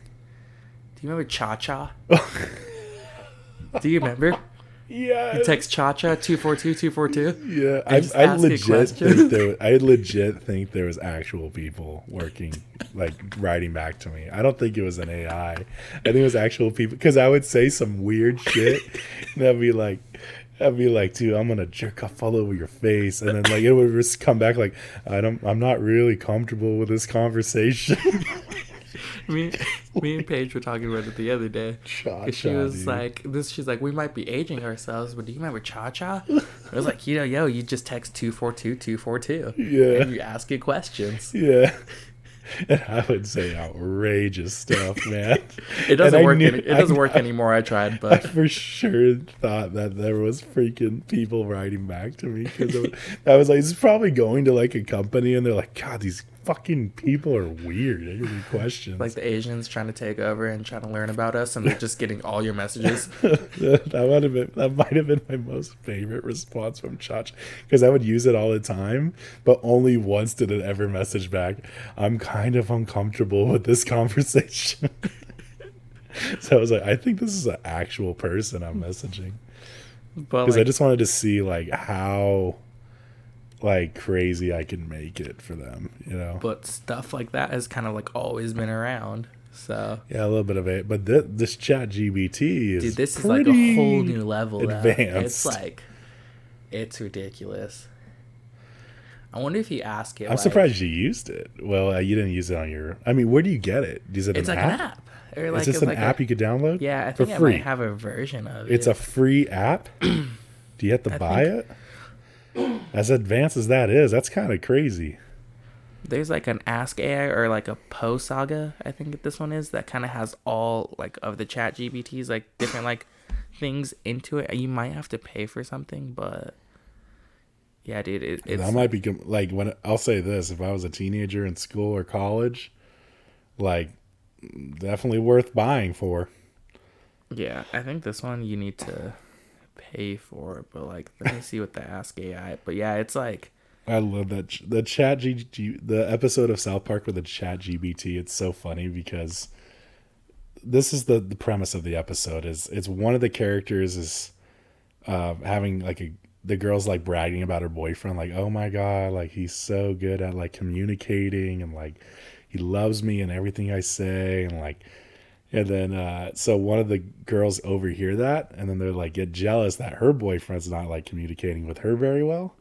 you remember Cha Cha? Do you remember? yeah, You text Cha Cha two four two two four two. yeah. I, I legit think there. I legit think there was actual people working, like writing back to me. I don't think it was an AI. I think it was actual people because I would say some weird shit, and I'd be like. I'd be like, dude, I'm gonna jerk off all over your face, and then like it would just come back like, I don't, I'm not really comfortable with this conversation. Me, me and Paige were talking about it the other day. Cha 'Cause she was dude. like, "This." She's like, "We might be aging ourselves, but do you remember Cha Cha?" I was like, "You know, yo, you just text two four two two four two, Yeah. and you ask it questions. Yeah. And I would say outrageous stuff, man. It doesn't And work. knew- any, it doesn't I- work anymore. I tried, but I for sure thought that there was freaking people writing back to me because I was like, "This is probably going to like a company," and they're like, "God, these fucking people are weird. Give questions." like the Asians trying to take over and trying to learn about us, and they're just getting all your messages. that might have been that might have been my most favorite response from Chach because I would use it all the time, but only once did it ever message back. I'm kind of uncomfortable with this conversation. so I was like, I think this is an actual person I'm messaging because I just wanted to see like how like crazy I can make it for them, you know. but stuff like that has kind of like always been around. So, Yeah, a little bit of it, but th- this Chat GBT is dude, this is like a whole new level. now. It's like, it's ridiculous. I wonder if you ask it. I'm like- surprised you used it. Well, uh, you didn't use it on your. I mean, where do you get it? Is it It's an like app? an app. Or like is this an like app A, you could download? yeah, I for think I free. might have a version of it. It's a free app. do you have to I buy it? As advanced as that is, that's kind of crazy. There's like an Ask AI or like a Poe Saga, I think this one is, that kind of has all like of the chat GBTs, like different like things into it. You might have to pay for something, but yeah, dude, it, it's that might be like when I'll say this: if I was a teenager in school or college, like definitely worth buying for. yeah. I think this one you need to pay for, it, but like let me see what the Ask AI. But yeah, it's like I love that the chat G, G the episode of South Park with the chat GBT. It's so funny because this is the the premise of the episode is it's one of the characters is uh, having like a the girl's like bragging about her boyfriend like oh my god like he's so good at like communicating and like he loves me and everything I say and like and then uh so one of the girls overhear that and then they're like get jealous that her boyfriend's not like communicating with her very well.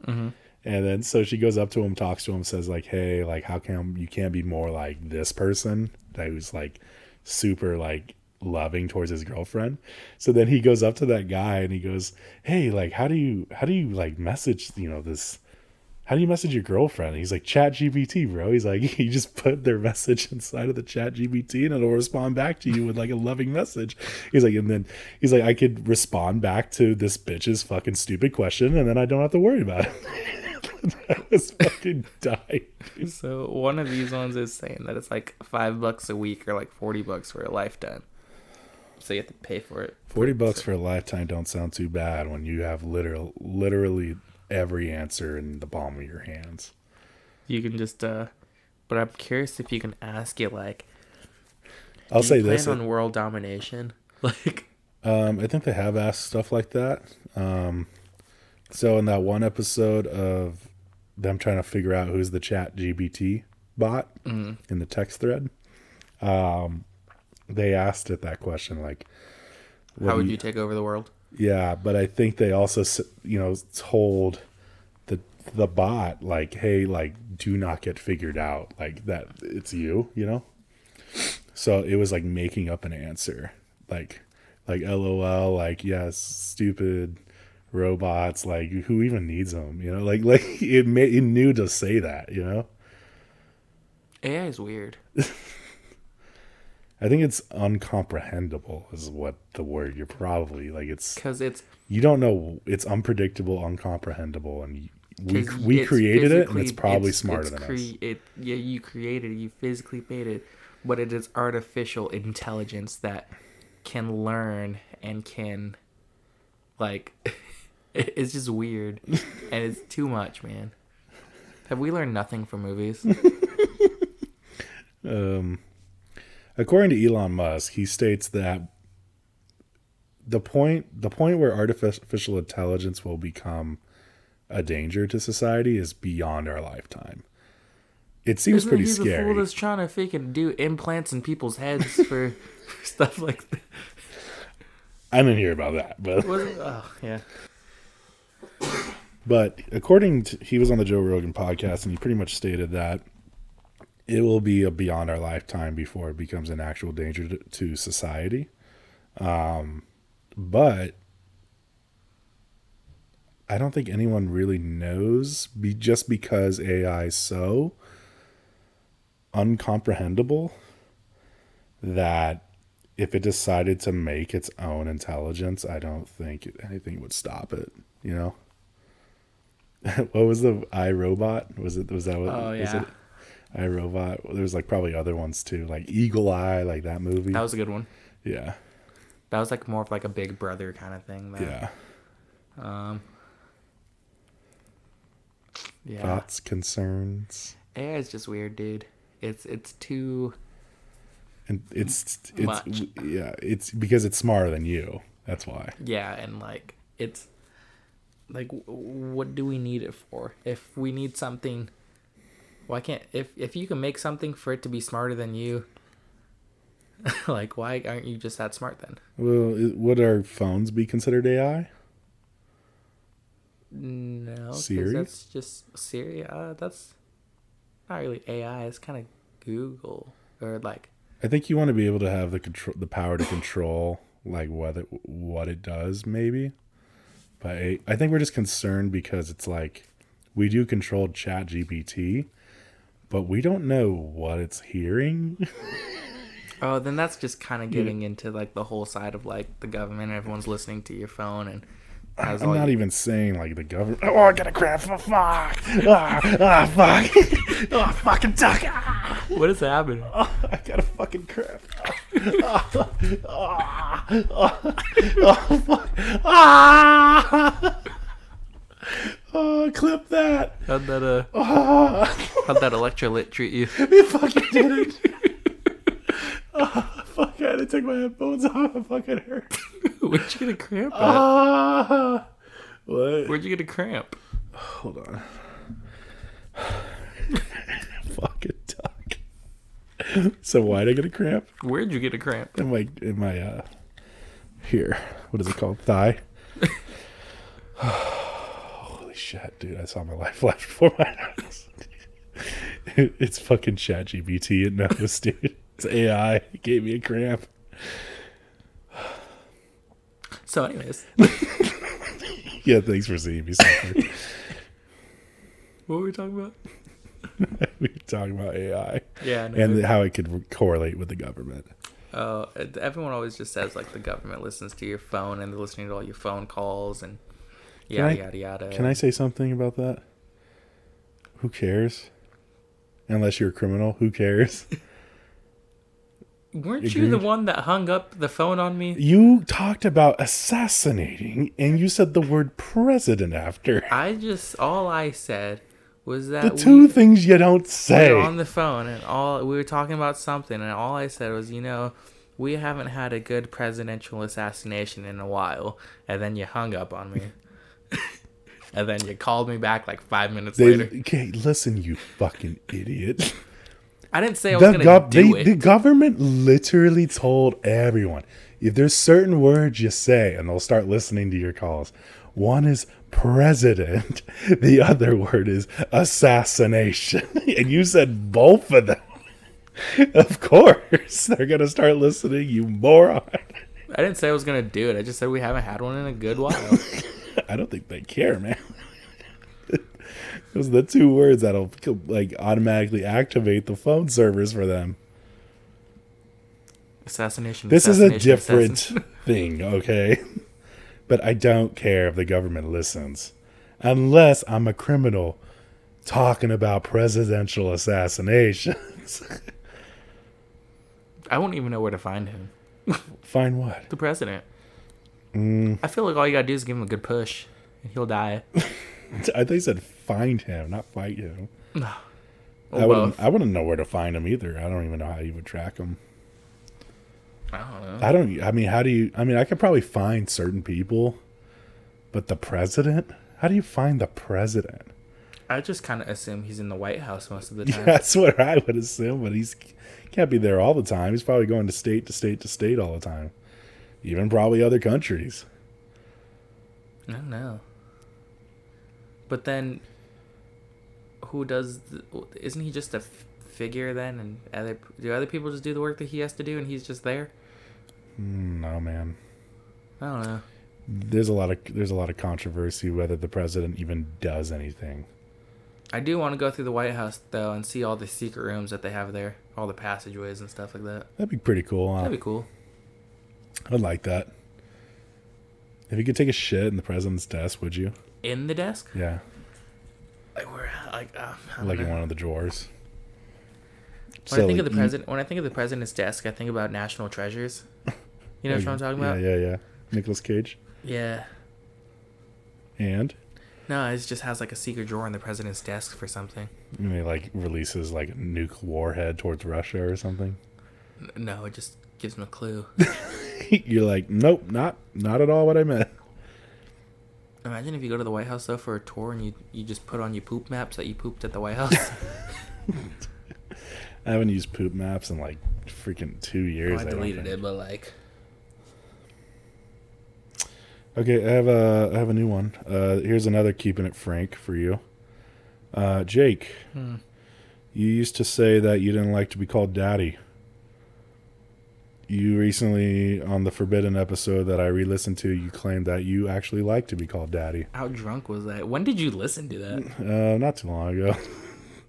And then so she goes up to him talks to him says like hey like how come you can't be more like this person that was like super like loving towards his girlfriend? So then he goes up to that guy and he goes hey like how do you how do you like message you know this how do you message your girlfriend? And he's like, Chat GBT, bro. He's like, you just put their message inside of the Chat GBT and it'll respond back to you with like a loving message. He's like, and then he's like, I could respond back to this bitch's fucking stupid question and then I don't have to worry about it. I was fucking dying. so one of these ones is saying that it's like five bucks a week or like forty bucks for a lifetime. So you have to pay for it. 40 bucks for a lifetime don't sound too bad when you have literal, literally every answer in the palm of your hands. You can just uh but I'm curious if you can ask it like I'll say this. on world domination? Like Um, I think they have asked stuff like that. Um, so in that one episode of them trying to figure out who's the chat GBT bot in the text thread, um, they asked it that question like, how would you take over the world? Yeah, but I think they also, you know, told the the bot like, hey, like, do not get figured out, like that it's you, you know. So it was like making up an answer, like, like LOL, like yes, stupid robots, like who even needs them, you know, like like it may, it knew to say that, you know. AI is weird. I think it's uncomprehendable is what the word you're probably like. It's Because it's you don't know it's unpredictable uncomprehendable and we we created it and it's probably it's- smarter it's than cre- us It, yeah, you created it, you physically made it, but it is artificial intelligence that can learn and can, like, it's just weird, and it's too much, man. Have we learned nothing from movies? um according to Elon Musk he states that the point the point where artificial intelligence will become a danger to society is beyond our lifetime it seems Isn't pretty he the scary fool that's trying to freaking do implants in people's heads for, for stuff like that? I didn't hear about that but? Oh, yeah. But according to he was on the Joe Rogan podcast and he pretty much stated that it will be a beyond our lifetime before it becomes an actual danger to, to society. Um, but I don't think anyone really knows be just because AI is so uncomprehendable that if it decided to make its own intelligence, I don't think anything would stop it, you know? what was the iRobot? Was it was that what Oh, was yeah. It? iRobot. There's like probably other ones too, like Eagle Eye, like that movie. That was a good one. yeah. That was like more of like a big brother kind of thing. Though. Yeah. Um. Yeah. Thoughts, concerns. AI is just weird, dude. It's it's too. And it's it's Much. yeah, it's because it's smarter than you. That's why. Yeah, and like it's like what do we need it for? If we need something, why can't if if you can make something for it to be smarter than you, like, why aren't you just that smart then? Well, would our phones be considered AI? No, Siri? That's just Siri. Uh, that's not really AI. It's kind of Google or like. I think you want to be able to have the control, the power to control like what it, what it does, maybe. But I, I think we're just concerned because it's like we do control Chat GPT, but we don't know what it's hearing. Oh, then that's just kind of getting into like the whole side of like the government. Everyone's listening to your phone and I'm not your- even saying like the government. Oh, I got a cramp. Oh, fuck. Ah, ah, fuck. oh, fucking duck. Ah, What is happening? Oh, I got a fucking cramp. Ah, ah, ah, oh, fuck. Ah. Oh, clip that. How'd that uh? Ah, How'd that electrolyte treat you? you fucking did it. oh, fuck, I had to take my headphones off. It fucking hurt. Where'd you get a cramp at? Ah. What? Where'd you get a cramp? Hold on. Fucking duck. So why'd I get a cramp? Where'd you get a cramp? In my in my uh here. What is it called? Thigh. Holy shit, dude! I saw my life flash before my eyes. It- it's fucking Chat GBT. It knows, dude. It's AI. It gave me a cramp. So, anyways, Yeah, thanks for seeing me suffer. what were we talking about? we were talking about AI Yeah, no, and how it could correlate with the government. Uh, everyone always just says like the government listens to your phone and they're listening to all your phone calls and yada I- yada yada. Can I say something about that? Who cares? Unless you're a criminal, who cares? Weren't you the one that hung up the phone on me? You talked about assassinating and you said the word president after. I just all I said was that The two we, things you don't we say. were on the phone and all we were talking about something and all I said was, you know, we haven't had a good presidential assassination in a while, and then you hung up on me. And then you called me back like five minutes They, later. okay, listen, you fucking idiot. I didn't say I was The, gonna gov- do they- it. the government literally told everyone if there's certain words you say and they'll start listening to your calls. One is president, the other word is assassination. And you said both of them. Of course, they're going to start listening, you moron. I didn't say I was gonna do it. I just said we haven't had one in a good while. I don't think they care, man. Those are the two words that'll like automatically activate the phone servers for them. assassination. This is a different assassin- thing, okay? But I don't care if the government listens. Unless I'm a criminal talking about presidential assassinations. I won't even know where to find him. find what? The president. Mm, I feel like all you gotta do is give him a good push, and he'll die. I think they said find him, not fight him. Or I wouldn't. I wouldn't know where to find him either. I don't even know how you would track him. I don't know. I don't I mean how do you I mean I could probably find certain people, but the president? How do you find the president? I just kind of assume he's in the White House most of the time. That's what I would assume, but he's can't be there all the time. He's probably going to state to state to state all the time, even probably other countries. I don't know. But then, who does? The, isn't he just a f- figure then? And other do other people just do the work that he has to do, and he's just there? Mm, No man, I don't know. there's a lot of there's a lot of controversy whether the president even does anything. I do want to go through the White House though and see all the secret rooms that they have there, all the passageways and stuff like that. That'd be pretty cool. Huh? That'd be cool. I'd like that. If you could take a shit in the president's desk, would you? In the desk, Yeah, like where, like, uh, don't like in one of the drawers. When I think of the president, when I think of the president's desk, I think about national treasures. You know like- what I'm talking about? Yeah, yeah, yeah. Nicolas Cage. yeah. And No, it just has like a secret drawer in the president's desk for something. and he like releases like a nuke warhead towards Russia or something. No, it just gives him a clue. You're like, nope, not not at all what I meant. Imagine if you go to the White House though for a tour and you you just put on your poop maps that you pooped at the White House. I haven't used poop maps in like freaking two years. I don't deleted think. it, but like, Okay, I have a I have a new one. Uh, here's another keeping it frank for you, uh, Jake. Hmm. You used to say that you didn't like to be called daddy. You recently, on the Forbidden episode that I re-listened to, you claimed that you actually like to be called daddy. how drunk was that? When did you listen to that? Uh, not too long ago.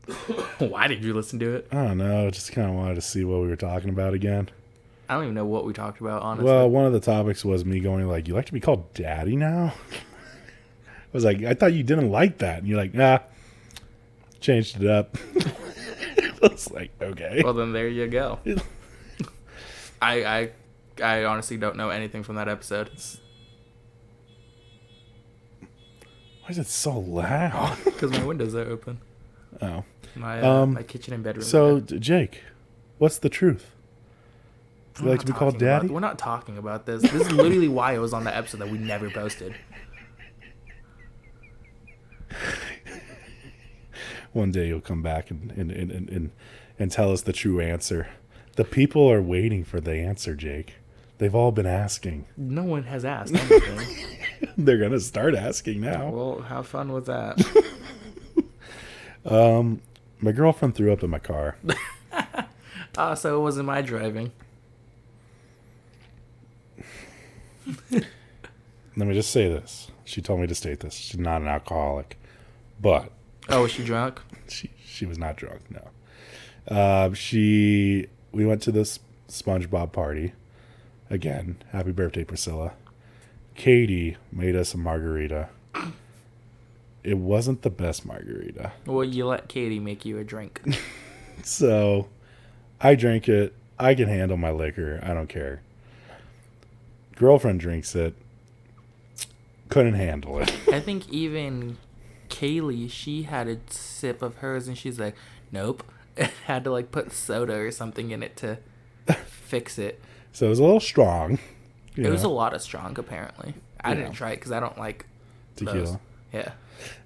Why did you listen to it? I don't know. Just kind of wanted to see what we were talking about again. I don't even know what we talked about. Honestly, Well, one of the topics was me going like, "You like to be called daddy now?" I was like, "I thought you didn't like that," and you're like, "Nah." Changed it up. I was like, "Okay." well then there you go. I I I honestly don't know anything from that episode. Why is it so loud? Because my windows are open. Oh, My uh, Um, my kitchen and bedroom. so are- d- Jake, what's the truth? You We're like to be called talking about- daddy? we're not talking about this. This is literally why it was on the episode that we never posted. One day you'll come back and, and, and, and and tell us the true answer. The people are waiting for the answer, Jake. They've all been asking. No one has asked anything. They're gonna start asking now. well, have fun with that. My girlfriend threw up in my car. Ah, so it wasn't my driving. Let me just say this. She told me to state this. She's not an alcoholic, but Oh, was she drunk? she she was not drunk. No, uh, she we went to this SpongeBob party. Again, happy birthday, Priscilla. Katie made us a margarita. It wasn't the best margarita, Well, you let Katie make you a drink. so I drank it. I can handle my liquor. I don't care. Girlfriend drinks it. Couldn't handle it. I think even Kaylee, she had a sip of hers and she's like, nope. And had to like put soda or something in it to fix it. So it was a little strong. It was a lot of strong, apparently. I Yeah. didn't try it because I don't like tequila. those. Yeah.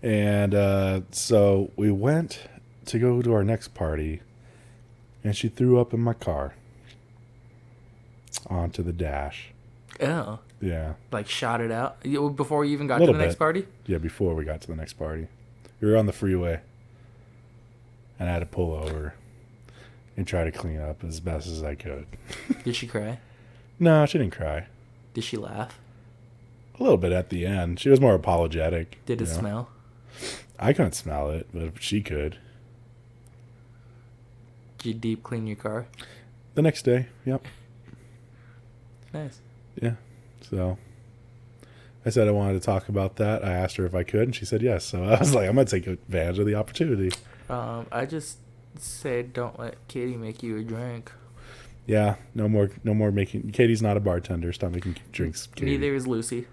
And uh, so we went to go to our next party, and she threw up in my car onto the dash. Oh, Yeah, like shot it out before you even got to the next party. yeah. Before we got to the next party, we were on the freeway, and I had to pull over and try to clean up as best as I could. Did she cry? No, she didn't cry. Did she laugh? A little bit at the end. She was more apologetic. Did it you know. smell? I couldn't smell it, but she could. Did you deep clean your car? The next day, yep. Nice. Yeah. So I said I wanted to talk about that. I asked her if I could, and she said yes. So I was like, I'm gonna take advantage of the opportunity. Um, I just said don't let Katie make you a drink. Yeah. No more. No more making. Katie's not a bartender. Stop making drinks. Katie. Neither is Lucy.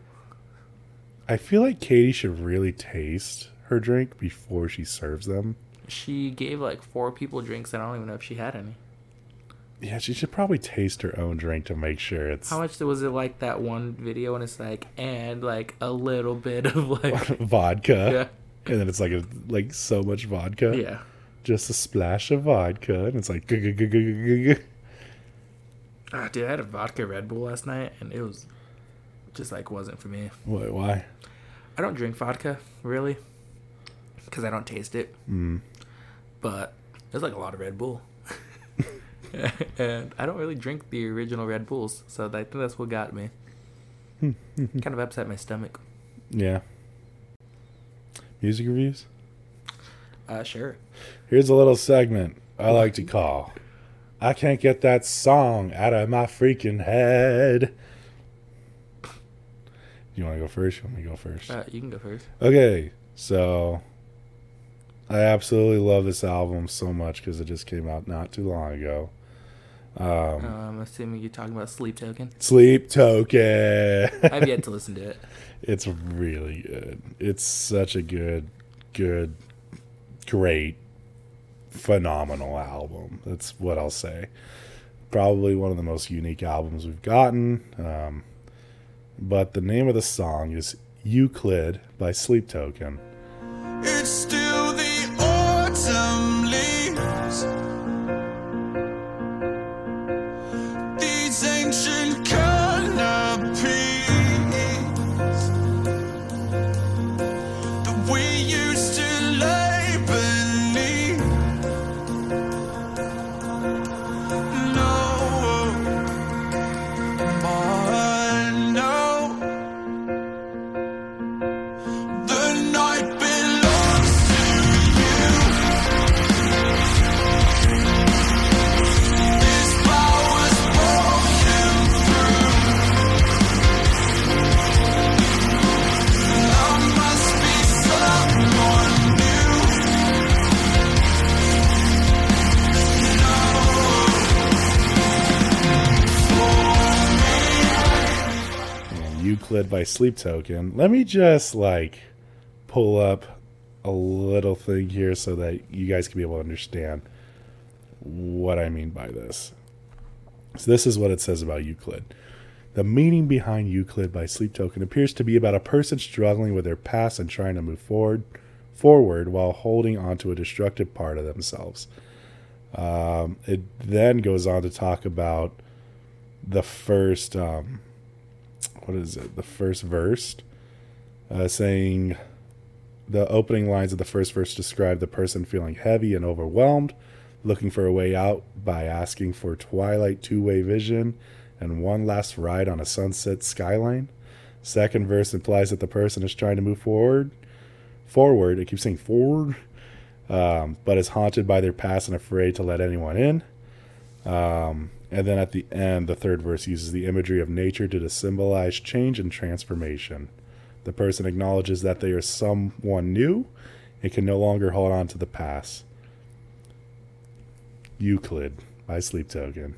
I feel like Katie should really taste her drink before she serves them. She gave like four people drinks, and I don't even know if she had any. Yeah, she should probably taste her own drink to make sure it's How much was it like that one video? And it's like, and like a little bit of like, vodka. yeah, And then it's like a, like so much vodka. yeah. Just a splash of vodka, and it's like. Ah, dude, I had a vodka Red Bull last night, and it was just like wasn't for me. Why? Why? I don't drink vodka really, because I don't taste it. Mm. But there's like a lot of Red Bull, and I don't really drink the original Red Bulls, so I think that's what got me. kind of upset my stomach. Yeah. Music reviews. Uh, sure. Here's a little segment I like to call I Can't Get That Song Out of My Freaking Head. You want to go first? You want me to go first? Uh, you can go first. Okay, so I absolutely love this album so much because it just came out not too long ago. Um, Uh, I'm assuming you're talking about Sleep Token. Sleep Token. I've yet to listen to it. It's really good. It's such a good, good, great, phenomenal album. That's what I'll say. Probably one of the most unique albums we've gotten. Um, but the name of the song is Euclid by Sleep Token. It's still Euclid by Sleep Token. Let me just like pull up a little thing here so that you guys can be able to understand what I mean by this. So this is what it says about Euclid. The meaning behind Euclid by Sleep Token appears to be about a person struggling with their past and trying to move forward forward while holding onto a destructive part of themselves. Um, it then goes on to talk about the first um, what is it? The first verse, uh, saying the opening lines of the first verse describe the person feeling heavy and overwhelmed, looking for a way out by asking for twilight two-way vision and one last ride on a sunset skyline. Second verse implies that the person is trying to move forward. Forward, it keeps saying forward, um, but is haunted by their past and afraid to let anyone in. Um, and then at the end, the third verse uses the imagery of nature to symbolize change and transformation. The person acknowledges that they are someone new and can no longer hold on to the past. Euclid by Sleep Token.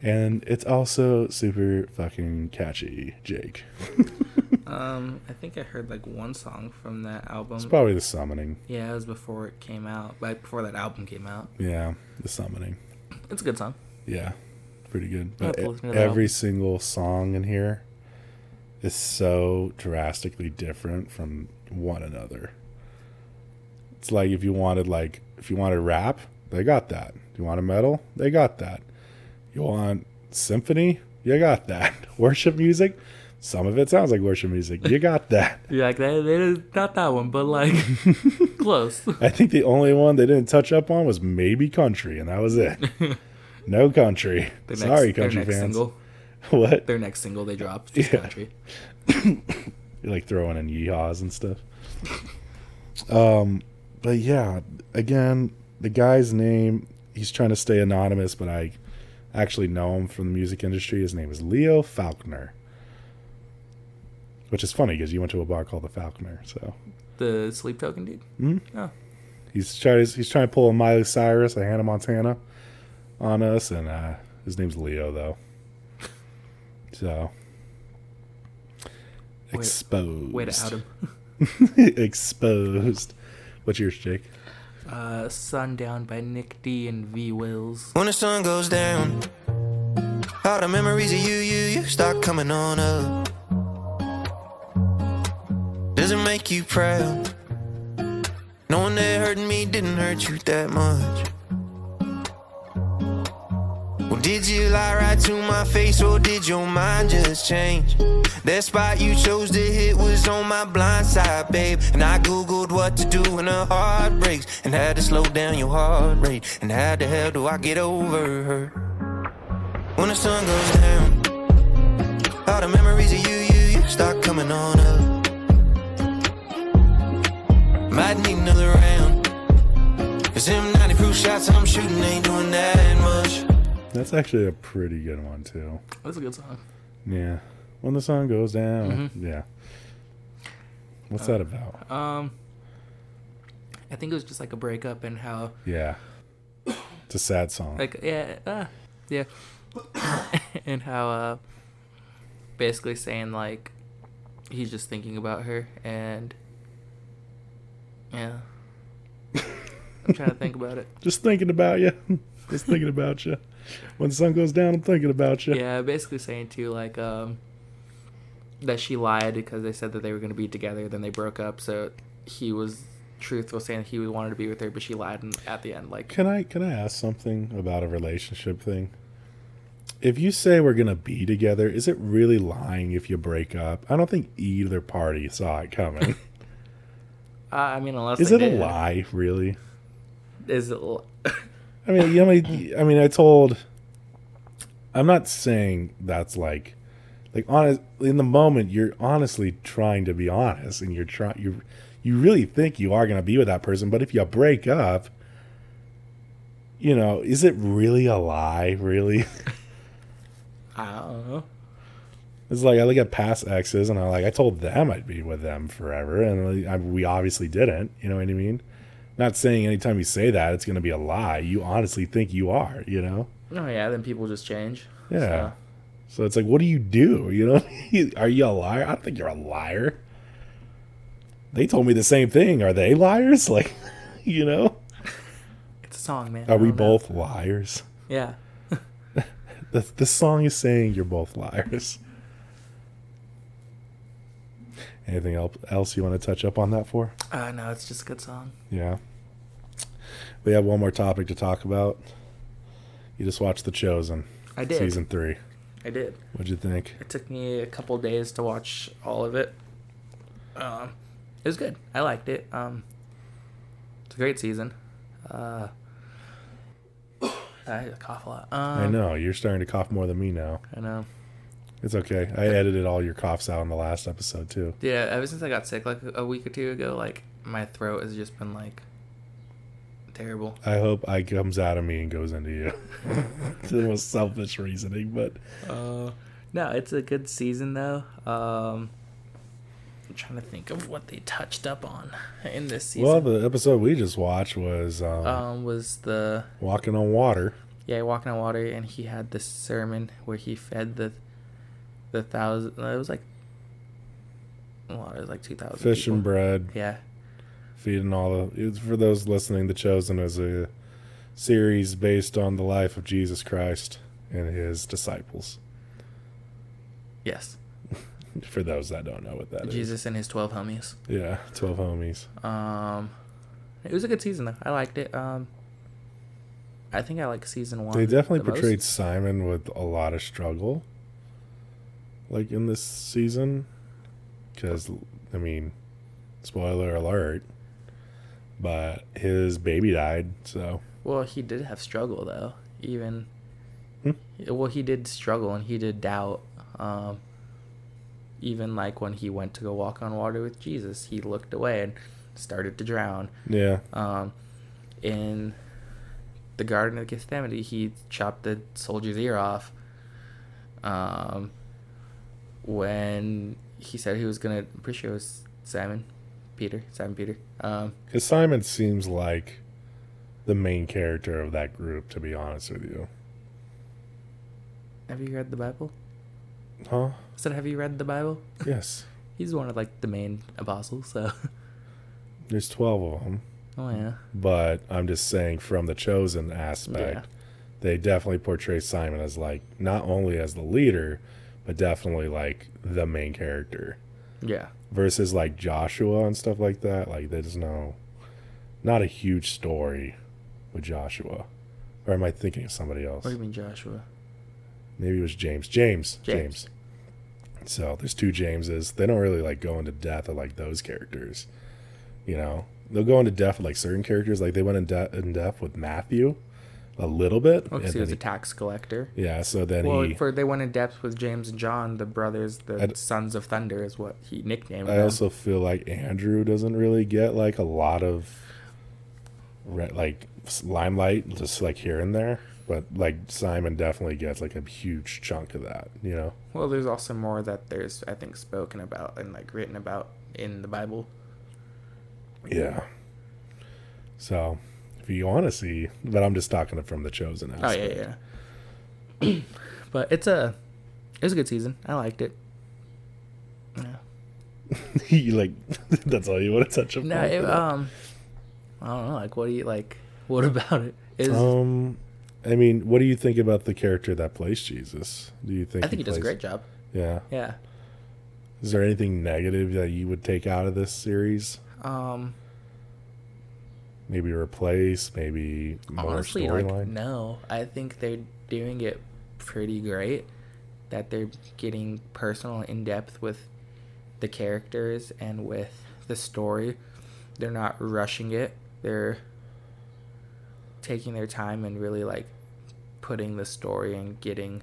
And it's also super fucking catchy, Jake. Um, I think I heard like one song from that album. It's probably the summoning. yeah, it was before it came out. Like before that album came out. Yeah, the summoning. It's a good song. Yeah, pretty good. But have to listen to that every single song in here is so drastically different from one another. It's like if you wanted like if you wanted rap, they got that. You want a metal, they got that. You want symphony, you got that. Worship music, some of it sounds like worship music. You got that. Yeah, like that. It is not that one, but like close. I think the only one they didn't touch up on was maybe country, and that was it. No country. Their Sorry, next, their country next fans. Single, What? their next single they dropped. Just Yeah. country. You're like throwing in yeehaws and stuff. Um, but yeah, again, the guy's name, he's trying to stay anonymous, but I actually know him from the music industry. His name is Leo Faulkner. Which is funny because you went to a bar called the Falconer, so The sleep token dude. Mhm. Oh, he's trying he's trying to pull a Miley Cyrus, a Hannah Montana on us, and uh, his name's Leo though. So Way- exposed. way to out him. exposed. What's yours, Jake? Uh, Sundown by NICD and V Wills. When the sun goes down, all the memories of you, you, you start coming on up. Does it make you proud? Knowing that hurting me didn't hurt you that much. Did you lie right to my face or did your mind just change? That spot you chose to hit was on my blind side, babe. And I googled what to do when a heart breaks and had to slow down your heart rate. And how the hell do I get over her? When the sun goes down, all the memories of you, you, you start coming on up. Might need another round. Cause them 90 proof shots I'm shooting ain't doing that much. That's actually a pretty good one too. That's a good song. Yeah. When the sun goes down. Mm-hmm. Yeah. What's Uh, that about? Um, I think it was just like a breakup and how Yeah. It's a sad song. like yeah uh, yeah and how uh basically saying like he's just thinking about her and yeah i'm trying to think about it Just thinking about you. Just thinking about you. When the sun goes down, I'm thinking about you. yeah basically saying too like um that she lied because they said that they were going to be together then they broke up so he was truthful saying he wanted to be with her but she lied and at the end like Can I can I ask something about a relationship thing? If you say we're gonna be together, is it really lying if you break up? I don't think either party saw it coming. uh, i mean unless is it a lie, really? is it li- I mean, you know, I mean, I told. I'm not saying that's like, like honest. In the moment, you're honestly trying to be honest, and you're trying. You, you really think you are going to be with that person, but if you break up, you know, is it really a lie? Really? i don't know It's like I look at past exes, and I like I told them I'd be with them forever, and I, we obviously didn't. You know what I mean? Not saying anytime you say that it's going to be a lie. You honestly think you are. You know? Oh yeah, then people just change. Yeah. So, So it's like, what do you do? You know, are you a liar? I don't think you're a liar. They told me the same thing. Are they liars? Like, you know, It's a song, man. Are we know. both liars? Yeah. The, the song is saying you're both liars. Anything else, you want to touch up on that for? Uh, no, it's just a good song. Yeah. We have one more topic to talk about. You just watched The Chosen, I did. season three. I did. What'd you think? It took me a couple days to watch all of it. Um, it was good. I liked it. Um, it's a great season. Uh, I cough a lot. Um, I know you're starting to cough more than me now. I know. It's okay. I edited all your coughs out in the last episode too. Yeah, ever since I got sick like a week or two ago, like my throat has just been like terrible. I hope I comes out of me and goes into you. it's the most selfish reasoning, but Uh, no, it's a good season though. Um, I'm trying to think of what they touched up on in this season. well, the episode we just watched was um, um, was the walking on water. yeah walking on water, and he had this sermon where he fed the the thousand. It was like well, it was like two thousand Fish and bread, Yeah, feeding all the. It's for those listening. The Chosen is a series based on the life of Jesus Christ and his disciples. yes, For those that don't know what that is, Jesus and his twelve homies. yeah, twelve homies. Um, it was a good season though. I liked it. Um, I think I like season one. They definitely the most. portrayed Simon with a lot of struggle, like in this season. Because, I mean, spoiler alert, but his baby died, so. Well, he did have struggle though. Even Hmm? well, he did struggle and he did doubt. Um, even like when he went to go walk on water with Jesus, he looked away and started to drown. Yeah, Um, in the Garden of Gethsemane, he chopped the soldier's ear off. Um, when he said he was gonna, I'm pretty sure it was Simon, Peter, Simon Peter. Um, because Simon seems like the main character of that group, to be honest with you. have you read the Bible? Huh? I said, have you read the Bible? Yes. He's one of like the main apostles, so. There's 12 of them, oh yeah. but I'm just saying from the chosen aspect, Yeah. they definitely portray Simon as like not only as the leader, but definitely like the main character. Yeah. versus like Joshua and stuff like that. Like there's no, not a huge story with Joshua. Or am I thinking of somebody else? What do you mean, Joshua? Maybe it was James. James. James. James. So there's two Jameses. They don't really like go into depth of like those characters. You know, they'll go into depth with like certain characters. Like they went in, de- in depth with Matthew a little bit. Oh, and he was then a tax collector. yeah. So then Well, he. for they went in depth with James and John, the brothers, the I'd- sons of thunder, is what he nicknamed I them. also feel like Andrew doesn't really get like a lot of re- like limelight, just like here and there. But like Simon definitely gets like a huge chunk of that, you know. Well, there's also more that there's I think spoken about and like written about in the Bible. Yeah. So, if you want to see, but I'm just talking from the chosen aspect. Oh yeah, yeah. but it's a it was a good season. I liked it. Yeah. you like that's all you want to touch upon. No, it, um, I don't know. Like, what do you like? What about it? Is um, I mean, what do you think about the character that plays Jesus? Do you think I think he does a great job. Yeah. Yeah. Is there anything negative that you would take out of this series? Um, Maybe replace, maybe more honestly, like storyline. no, I think they're doing it pretty great. That they're getting personal, in depth with the characters and with the story. They're not rushing it. They're taking their time and really like putting the story and getting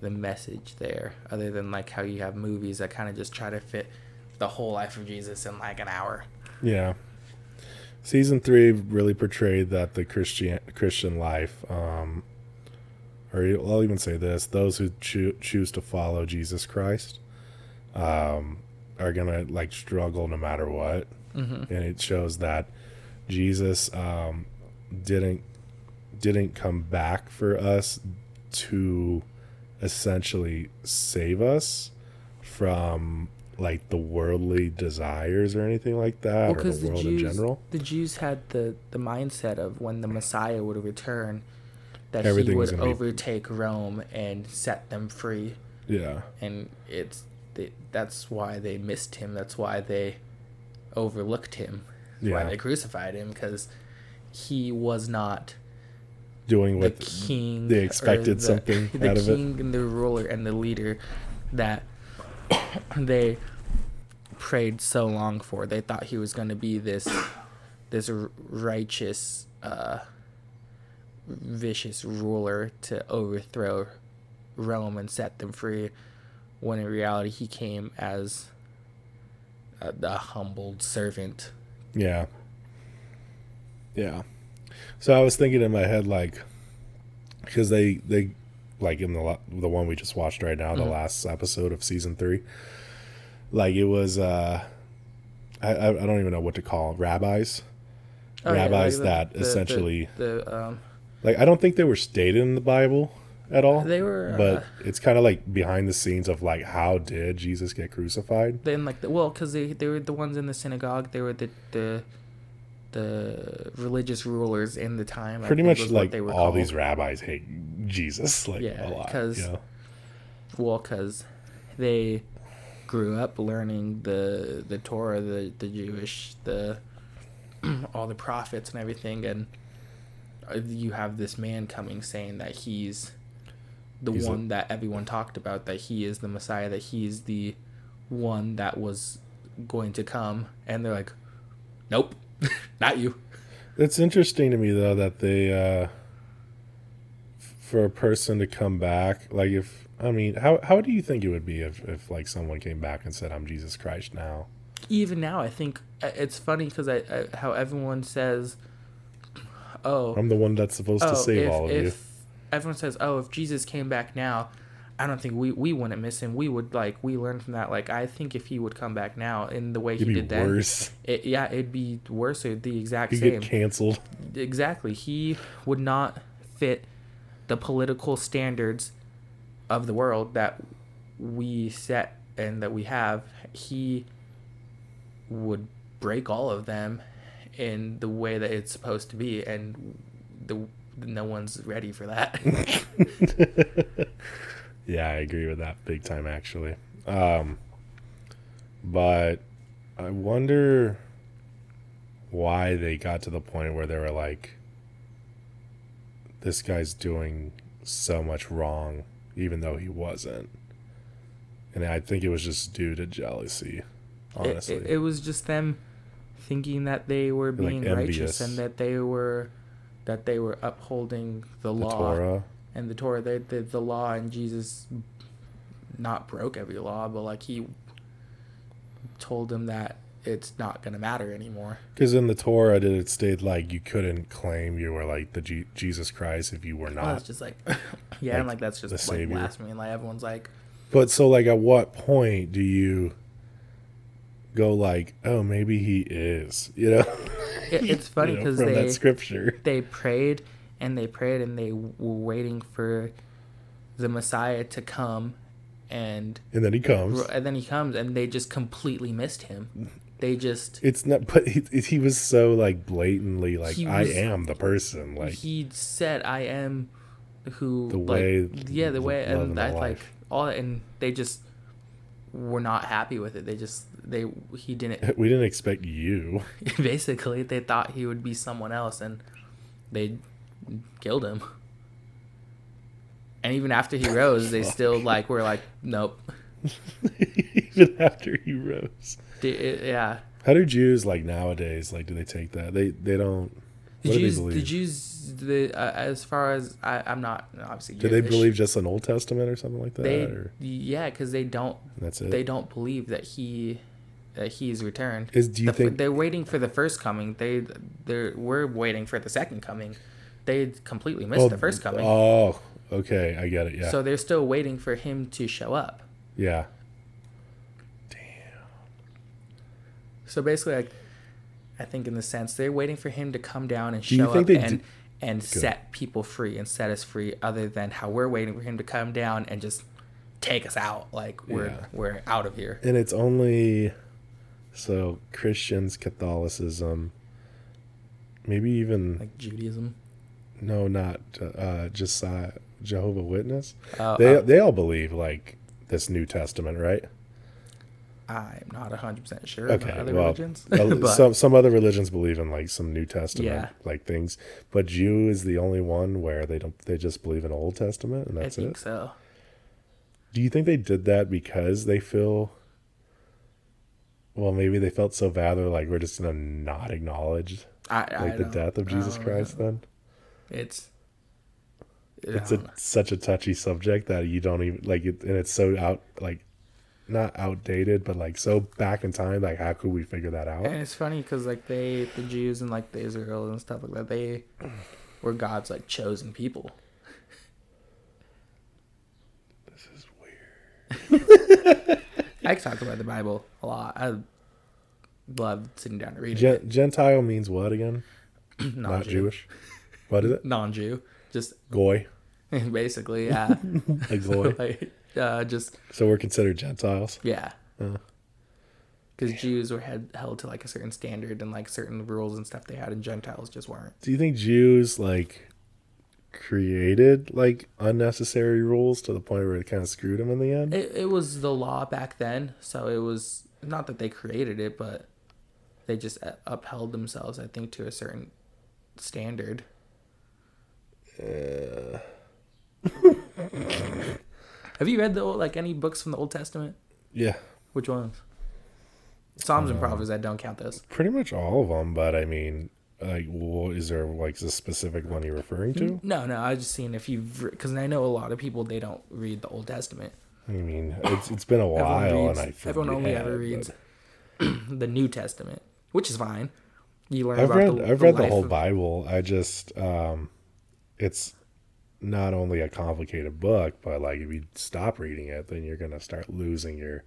the message there. Other than like how you have movies that kind of just try to fit the whole life of Jesus in like an hour. Yeah. Season three really portrayed that the Christian Christian life, um, or I'll even say this: those who choo- choose to follow Jesus Christ, um, are gonna like struggle no matter what, Mm-hmm. and it shows that Jesus um, didn't didn't come back for us to essentially save us from like the worldly desires or anything like that Well, or the the world Jews, in general. the Jews had the the mindset of when the Messiah would return, that Everything he would gonna be- overtake Rome and set them free, Yeah. and it's they, that's why they missed him. That's why they overlooked him. That's Why they crucified him because he was not Doing what the king. they expected the, something the out of it. king and the ruler and the leader that they prayed so long for. They thought he was going to be this this righteous, uh, vicious ruler to overthrow Rome and set them free. When in reality, he came as a, a humbled servant. Yeah. Yeah. So I was thinking in my head like because they they like in the the one we just watched right now, the Mhm. last episode of season 3. Like it was uh I I don't even know what to call 'em, rabbis. Oh, yeah, Rabbis like that the- the- essentially the um, like I don't think they were stated in the Bible at all. they were but uh, it's kind of like behind the scenes of like how did Jesus get crucified? then like the, well because they, they were the ones in the synagogue they were the the the religious rulers in the time Pretty much like they were all called. these rabbis hate Jesus like Yeah, a lot. 'cause- you know? well because they grew up learning the the torah the the jewish the all the prophets and everything and uh, you have this man coming saying that he's the He's a- one that everyone talked about that he is the messiah that he's the one that was going to come and they're like nope not you It's interesting to me though that they uh for a person to come back like if I mean how how do you think it would be if if like someone came back and said I'm Jesus Christ now? even now i think uh, it's funny because I, I how everyone says oh I'm the one that's supposed to save if, all of if you. everyone says, "Oh, if Jesus came back now," I don't think we we wouldn't miss him. We would like we learned from that. Like I think if he would come back now in the way It'd he did worse. it, yeah, it'd be worse or the exact You same. get canceled. exactly, he would not fit the political standards of the world that we set and that we have. He would break all of them in the way that it's supposed to be, and the no one's ready for that. yeah, I agree with that big time actually. Um but I wonder why they got to the point where they were like this guy's doing so much wrong even though he wasn't. And I think it was just due to jealousy, honestly. It, it, was just them thinking that they were They're, like, being righteous and that they were that they were upholding the, the law Torah. And the Torah. They, the the law and Jesus not broke every law, but like he told them that it's not gonna matter anymore. Because in the Torah, did it state like you couldn't claim you were like the G- Jesus Christ if you were Oh, not? it's just like yeah, and like that's the just like savior. blasphemy. And like everyone's like, But so, like, at what point do you go like, oh, maybe he is? You know, it, it's funny You know, because they that scripture. they prayed and they prayed and they were waiting for the Messiah to come and And then he comes. and then he comes and they just completely missed him. They just It's not, but he, he was so like blatantly like, He I am the person. Like, he said, "I am who The like, way- yeah, the way and I like all that, and they just were not happy with it. They just they he didn't we didn't expect you. basically they thought he would be someone else and they killed him. And even after he rose, they still like were like, nope. Even after he rose. It- yeah. How do Jews like nowadays? Like, do they take that? They they don't. The What do they believe? the Jews, the uh, as far as I, I'm not obviously. Do they believe just an Old Testament or something like that? They or yeah, because they don't that's it. they don't believe that he that he's returned. Is do you The think they're waiting for the first coming? They they we're waiting for the second coming. They completely missed the oh, first coming, Oh, okay, I get it. Yeah, so they're still waiting for him to show up. yeah. Damn. So basically, like, I think in the sense they're waiting for him to come down and show up and d- and set people free and set us free other than how we're waiting for him to come down and just take us out like we're Yeah. we're out of here and it's only so Christians, Catholicism, maybe even like judaism no, not uh, just uh, Jehovah Witness. Uh, they uh, they all believe like this New Testament, right? i'm not 100% sure Okay, about other well, religions but some some other religions believe in like some New Testament Yeah. like things, but Jew is the only one where they don't they just believe in Old Testament and i that's think it. so Do you think they did that because they feel? Well, maybe they felt so bad they're like we're just gonna not acknowledge I, I like the death of Jesus Christ. know. Then it's it's a such a touchy subject that you don't even like it, and it's so out like not outdated, but like so back in time. Like, how could we figure that out? And it's funny because like they, the Jews and like the Israel and stuff like that, they were God's like chosen people. This is weird. I talk about the Bible a lot. I love sitting down to read Gen- Gentile means what again? it. Not Non-Jew. Jewish. What is it? non-Jew, just Goy. basically, yeah. A goy. like, uh, just so we're considered Gentiles. yeah. Uh. Because Jews were had, held to like a certain standard and like certain rules and stuff they had, and Gentiles just weren't. Do you think Jews like created like unnecessary rules to the point where it kind of screwed them in the end? It, it was the law back then, so it was not that they created it, but they just uh, upheld themselves, I think, to a certain standard. Have you read the old, like any books from the Old Testament? yeah, Which ones? Psalms and Uh, Proverbs. I don't count those. pretty much all of them. But I mean, like, well, is there like a specific one you're referring to? No, no. I was just seeing if you've because I know a lot of people they don't read the Old Testament. I mean, it's it's been a while, reads- and I forget, everyone only ever but reads the New Testament, which is fine. You learn I've about read the, I've read the whole of- Bible. I just um, it's not only a complicated book, but like if you stop reading it, then you're gonna start losing your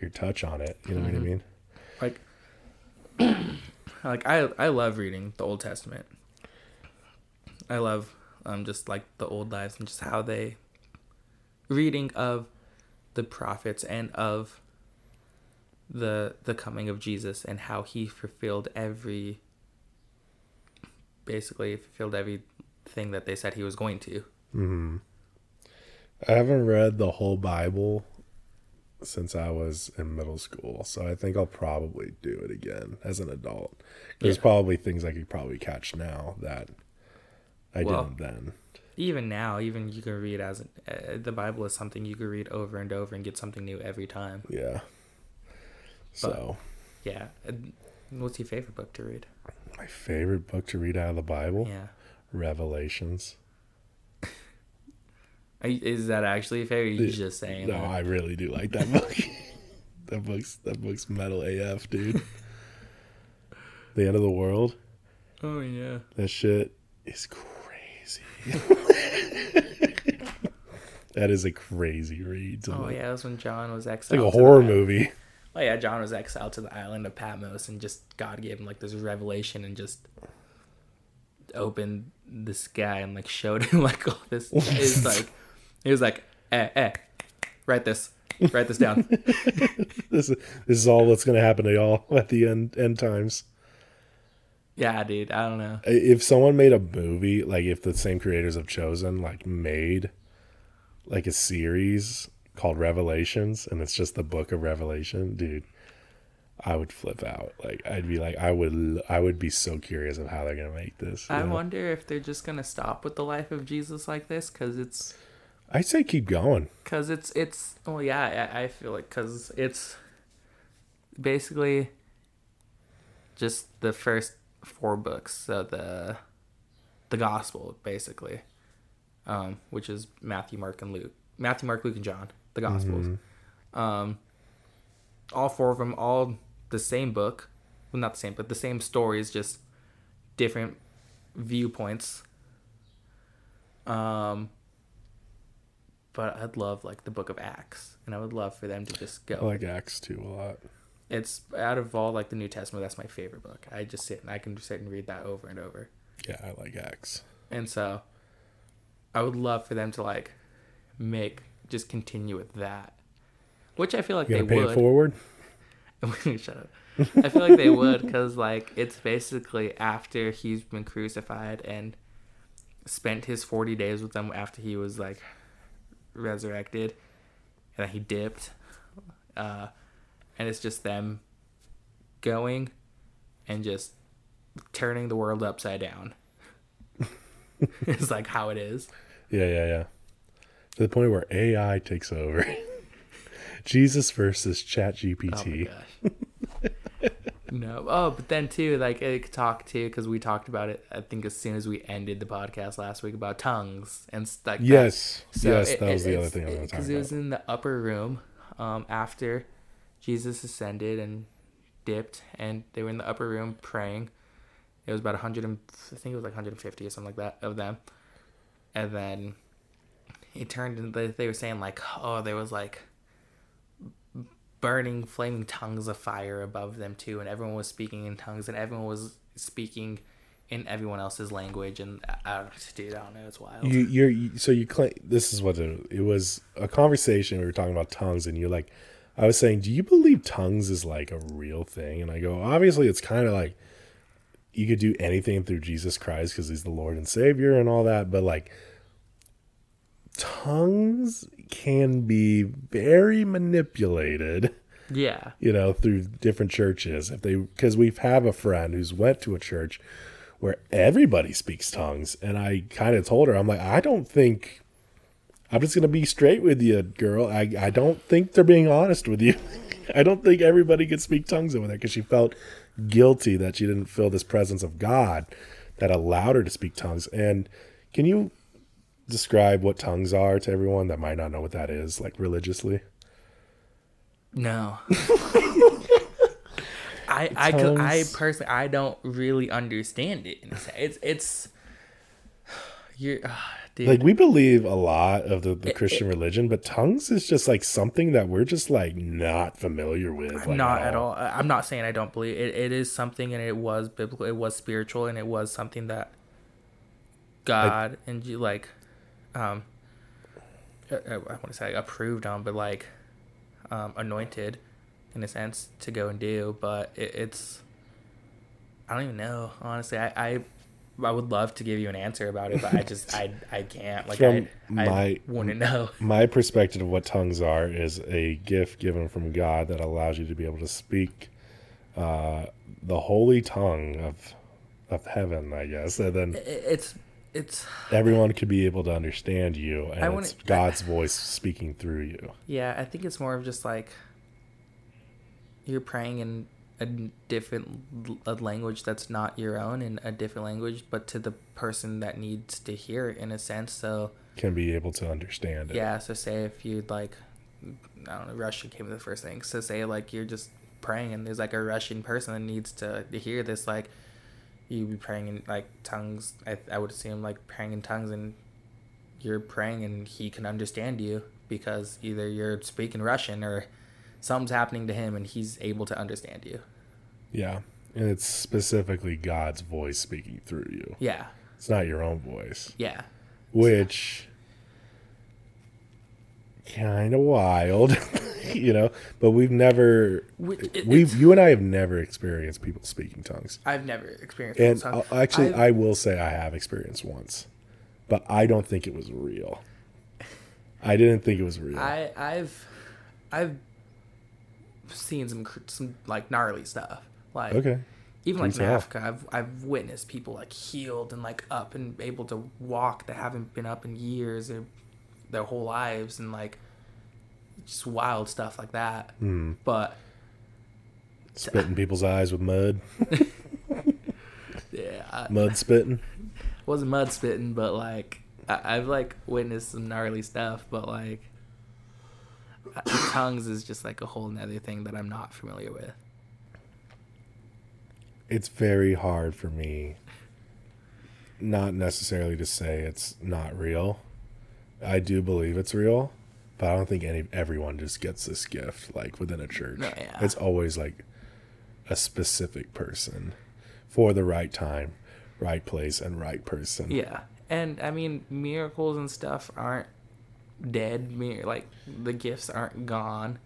your touch on it. You know Mm-hmm. what I mean? like like I I love reading the Old Testament. I love um just like the old lives and just how they reading of the prophets and of the the coming of Jesus and how he fulfilled every basically fulfilled everything that they said he was going to. I haven't read the whole Bible since I was in middle school, so I think I'll probably do it again as an adult. There's Yeah. probably things I could probably catch now that I Well, didn't then. Even now, even you can read as uh, the Bible is something you can read over and over and get something new every time. Yeah. So, Yeah. What's your favorite book to read? my favorite book to read out of the Bible, Yeah. Revelations. You- Is that actually your favorite? Or you just saying No, that? I really do like that book. that book's that book's metal AF, dude. the end of the world. Oh yeah. That shit is crazy. that is a crazy read. Oh yeah, that's when John was It's exiled. like a horror movie. Oh yeah, John was exiled to the island of Patmos, and just God gave him like this revelation, and just opened the guy and like showed him like all this. It's like he was like, eh, eh, write this, write this down. This is this is all that's gonna happen to y'all at the end end times. yeah, dude. I don't know. If someone made a movie, like if the same creators have Chosen like made like a series called Revelations and it's just the book of Revelation, dude, I would flip out. Like I'd be like I would I would be so curious of how they're gonna make this. I know? wonder if they're just gonna stop with the life of Jesus like this, cause it's I say keep going. Cause it's it's well yeah I, I feel like cause it's basically just the first four books so the the gospel basically um which is Matthew Mark and Luke Matthew Mark Luke and John the gospels um all four of them all the same book well not the same but the same stories just different viewpoints um but I'd love like the Book of Acts, and I would love for them to just go. I like Acts two a lot. it's out of all like the New Testament, that's my favorite book. I just sit and I can sit and read that over and over. Yeah, I like Acts. And so I would love for them to like make just continue with that. Which I feel like You they pay would. it forward? Shut up. I feel like they would because like it's basically after he's been crucified and spent his 40 days with them after he was like resurrected and he dipped uh and it's just them going and just turning the world upside down it's like how it is Yeah, yeah, yeah. To the point where AI takes over. Jesus versus Chat oh my GPT. gosh no oh but then too like it could talk too because we talked about it i think as soon as we ended the podcast last week about tongues and like that. yes, So yes, it- that was it- the other thing I was Because it was in the upper room um, after Jesus ascended and dipped, and they were in the upper room praying. It was about 100 and I think it was like 150 or something like that of them. And then it turned into they were saying like, oh, there was like burning flaming tongues of fire above them too, and everyone was speaking in tongues, and everyone was speaking in everyone else's language, and I, I dude, I don't know, it's wild. You, you're you, so you claim this is what it was a conversation. We were talking about tongues, and you're like, I was saying, do you believe tongues is like a real thing? And I go, obviously, it's kind of like you could do anything through Jesus Christ because He's the Lord and Savior and all that, but like tongues can be very manipulated yeah. you know, through different churches. If they, because we have a friend who's went to a church where everybody speaks tongues, and I kind of told her, I'm like, I don't think. I'm just gonna be straight with you, girl. I I don't think they're being honest with you. I don't think everybody could speak tongues over there because she felt guilty that she didn't feel this presence of God that allowed her to speak tongues. And can you describe what tongues are to everyone that might not know what that is, like religiously? No. I I could, I personally I don't really understand it. It's it's you're uh, dude. like we believe a lot of the, the Christian religion, but tongues is just like something that we're just like not familiar with. like, not at all. I- I'm not saying I don't believe it. It is something, and it was biblical. It was spiritual, and it was something that God and you like, um, I, I want to say approved on, but like, um, anointed, in a sense, to go and do. But it, it's, I don't even know. Honestly, I, I, I would love to give you an answer about it, but I just, I, I can't. Like, From I, I my- wouldn't know. My perspective of what tongues are is a gift given from God that allows you to be able to speak uh, the holy tongue of of heaven, I guess, and then it's, it's. everyone could be able to understand you, and I it's God's voice speaking through you. Yeah, I think it's more of just like you're praying in a different a language that's not your own in a different language, but to the person that needs to hear it in a sense. So Can be able to understand it. yeah, so say if you'd like, I don't know, Russian came to the first thing. So say like you're just praying and there's like a Russian person that needs to, to hear this, like you be praying in like tongues. I I would assume like praying in tongues and you're praying and he can understand you because either you're speaking Russian or something's happening to him and he's able to understand you. Yeah, and it's specifically God's voice speaking through you. Yeah. It's not your own voice, Yeah. which kind of wild, you know. But we've never, it- we, it's- you and I have never experienced people speaking tongues. I've never experienced And actually, I've- I will say I have experienced once, but I don't think it was real. I didn't think it was real. I I've I've seen some some like gnarly stuff. Like okay, even like in Africa, I've I've witnessed people like healed and like up and able to walk that haven't been up in years or their whole lives and like just wild stuff like that. Hmm. But spitting people's eyes with mud, yeah, I, mud spitting. wasn't mud spitting, but like I, I've like witnessed some gnarly stuff. But like tongues is just like a whole nother thing that I'm not familiar with. it's very hard for me not necessarily to say it's not real. I do believe it's real, but I don't think any everyone just gets this gift like within a church. No, yeah. It's always like a specific person for the right time, right place and right person. Yeah, and I mean miracles and stuff aren't dead. Mir- like the gifts aren't gone.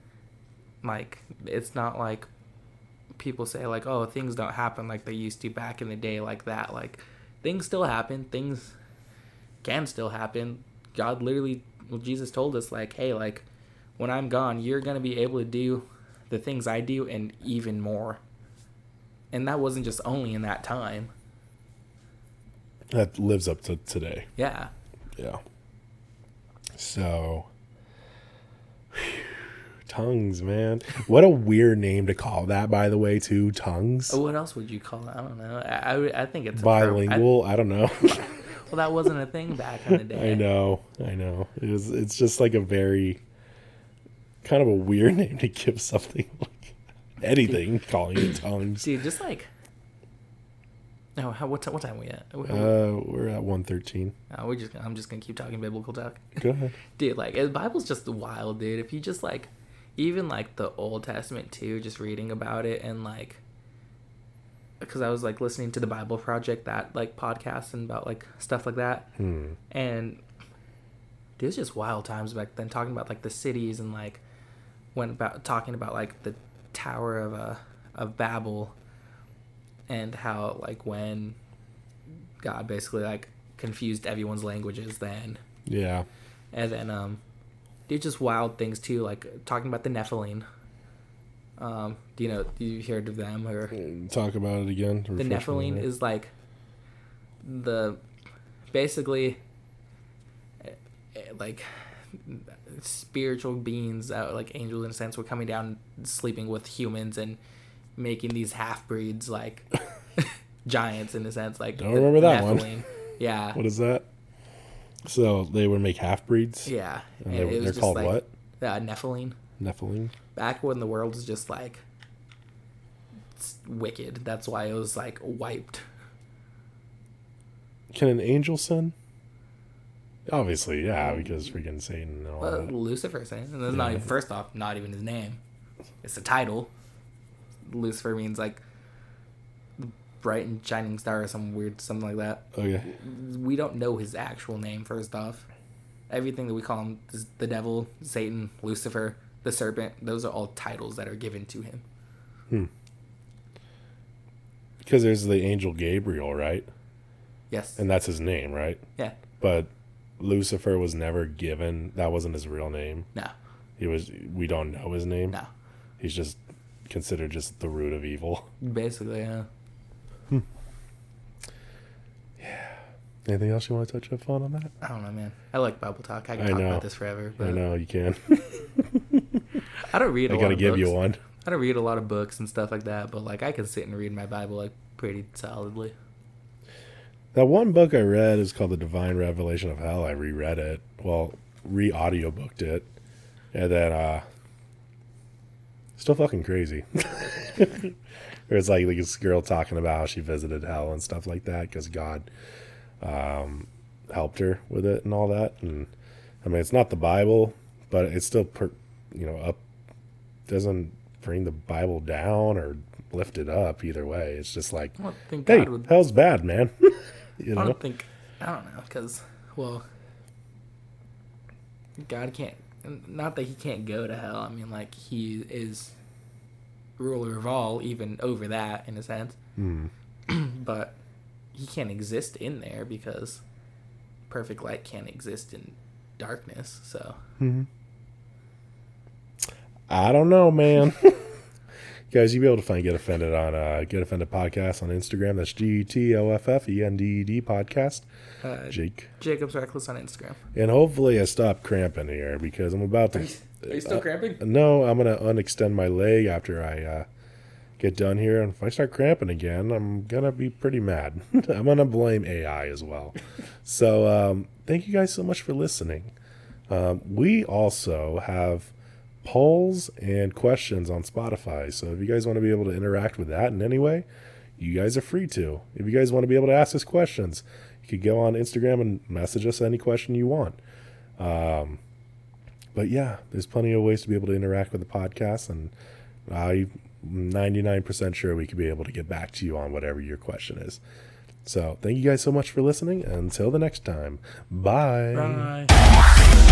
Like it's not like people say like oh things don't happen like they used to back in the day like that. Like things still happen. Things can still happen. God literally, well, Jesus told us like hey like when I'm gone you're gonna be able to do the things I do and even more. And that wasn't just only in that time. That lives up to today. Yeah. Yeah. So, tongues, man. What a weird name to call that, by the way, too. Tongues. Oh, What else would you call it? I don't know. I, I, I think it's a per- Bilingual. I, don't know. Well, that wasn't a thing back in the day. I know. I know. It was, it's just like a very kind of a weird name to give something like anything, calling it tongues. Dude, just like. No, how, what, ti- what time are we at? We- Uh, we're at 113. uh, we just, I'm just gonna keep talking biblical talk, Go ahead. dude. Like, the Bible's just wild, dude. If you just like, even like the Old Testament too, just reading about it and like, because I was like listening to the Bible Project that like podcast and about like stuff like that, Hmm. and dude, it's just wild times back then. Talking about like the cities and like when about talking about like the Tower of uh of Babel and how like when God basically like confused everyone's languages then Yeah. and then um dude just wild things too like talking about the Nephilim um do you know do you heard of them or Talk about it again. the Nephilim is like the basically eh, like spiritual beings uh, like angels in a sense were coming down sleeping with humans and making these half breeds like giants in a sense like Don't remember that one. Yeah What is that? So they would make half breeds. yeah And they, it was they're just called like, what? uh, Nephilim Nephilim. Back when the world was just like wicked that's why it was like wiped Can an angel sin? Obviously, yeah, because freaking Satan and all Well, that. Lucifer saying, and that's not even first off, not even his name. It's a title. Lucifer means like bright and shining star or some weird something like that. Oh, okay. We don't know his actual name. First off, everything that we call him is the devil, Satan, Lucifer, the serpent. Those are all titles that are given to him. Because there's the angel Gabriel, right? Yes. And that's his name, right? yeah. But Lucifer was never given. That wasn't his real name. No. He was. We don't know his name. No. He's just considered just the root of evil. Basically, yeah. Hmm. yeah. Anything else you want to touch up on on that? I don't know, man. I like Bible talk. I can I talk know. about this forever. But I know you can. I don't read. I gotta give you one. I don't read a lot of books and stuff like that, but like I can sit and read my Bible like pretty solidly. That one book I read is called The Divine Revelation of Hell. I reread it. Well, re audiobooked it. And then uh still fucking crazy. There's like, like this girl talking about how she visited hell and stuff like that because God um helped her with it and all that. And I mean it's not the Bible, but it's still per, you know, up doesn't bring the Bible down or lift it up either way. It's just like I don't think hey, God would. hell's bad, man. you know? I don't think. I don't know because well, God can't. Not that he can't go to hell. I mean, like he is ruler of all, even over that in a sense. Hmm. but he can't exist in there because perfect light can't exist in darkness. So I don't know, man. Guys, you'll be able to find Get Offended on uh, Get Offended Podcast on Instagram. That's G E T O F F E N D E D Podcast. uh, Jake. Jacob's reckless on Instagram. And hopefully I stop cramping here because I'm about to. Are you still cramping? No, I'm going to unextend my leg after I uh, get done here. And if I start cramping again, I'm going to be pretty mad. I'm going to blame AI as well. so um, thank you guys so much for listening. Um, we also have polls and questions on Spotify. So if you guys want to be able to interact with that in any way, you guys are free to. If you guys want to be able to ask us questions, you could go on Instagram and message us any question you want. Um, but yeah, there's plenty of ways to be able to interact with the podcast, and I'm 99% sure we could be able to get back to you on whatever your question is. So thank you guys so much for listening. Until the next time, bye. Bye.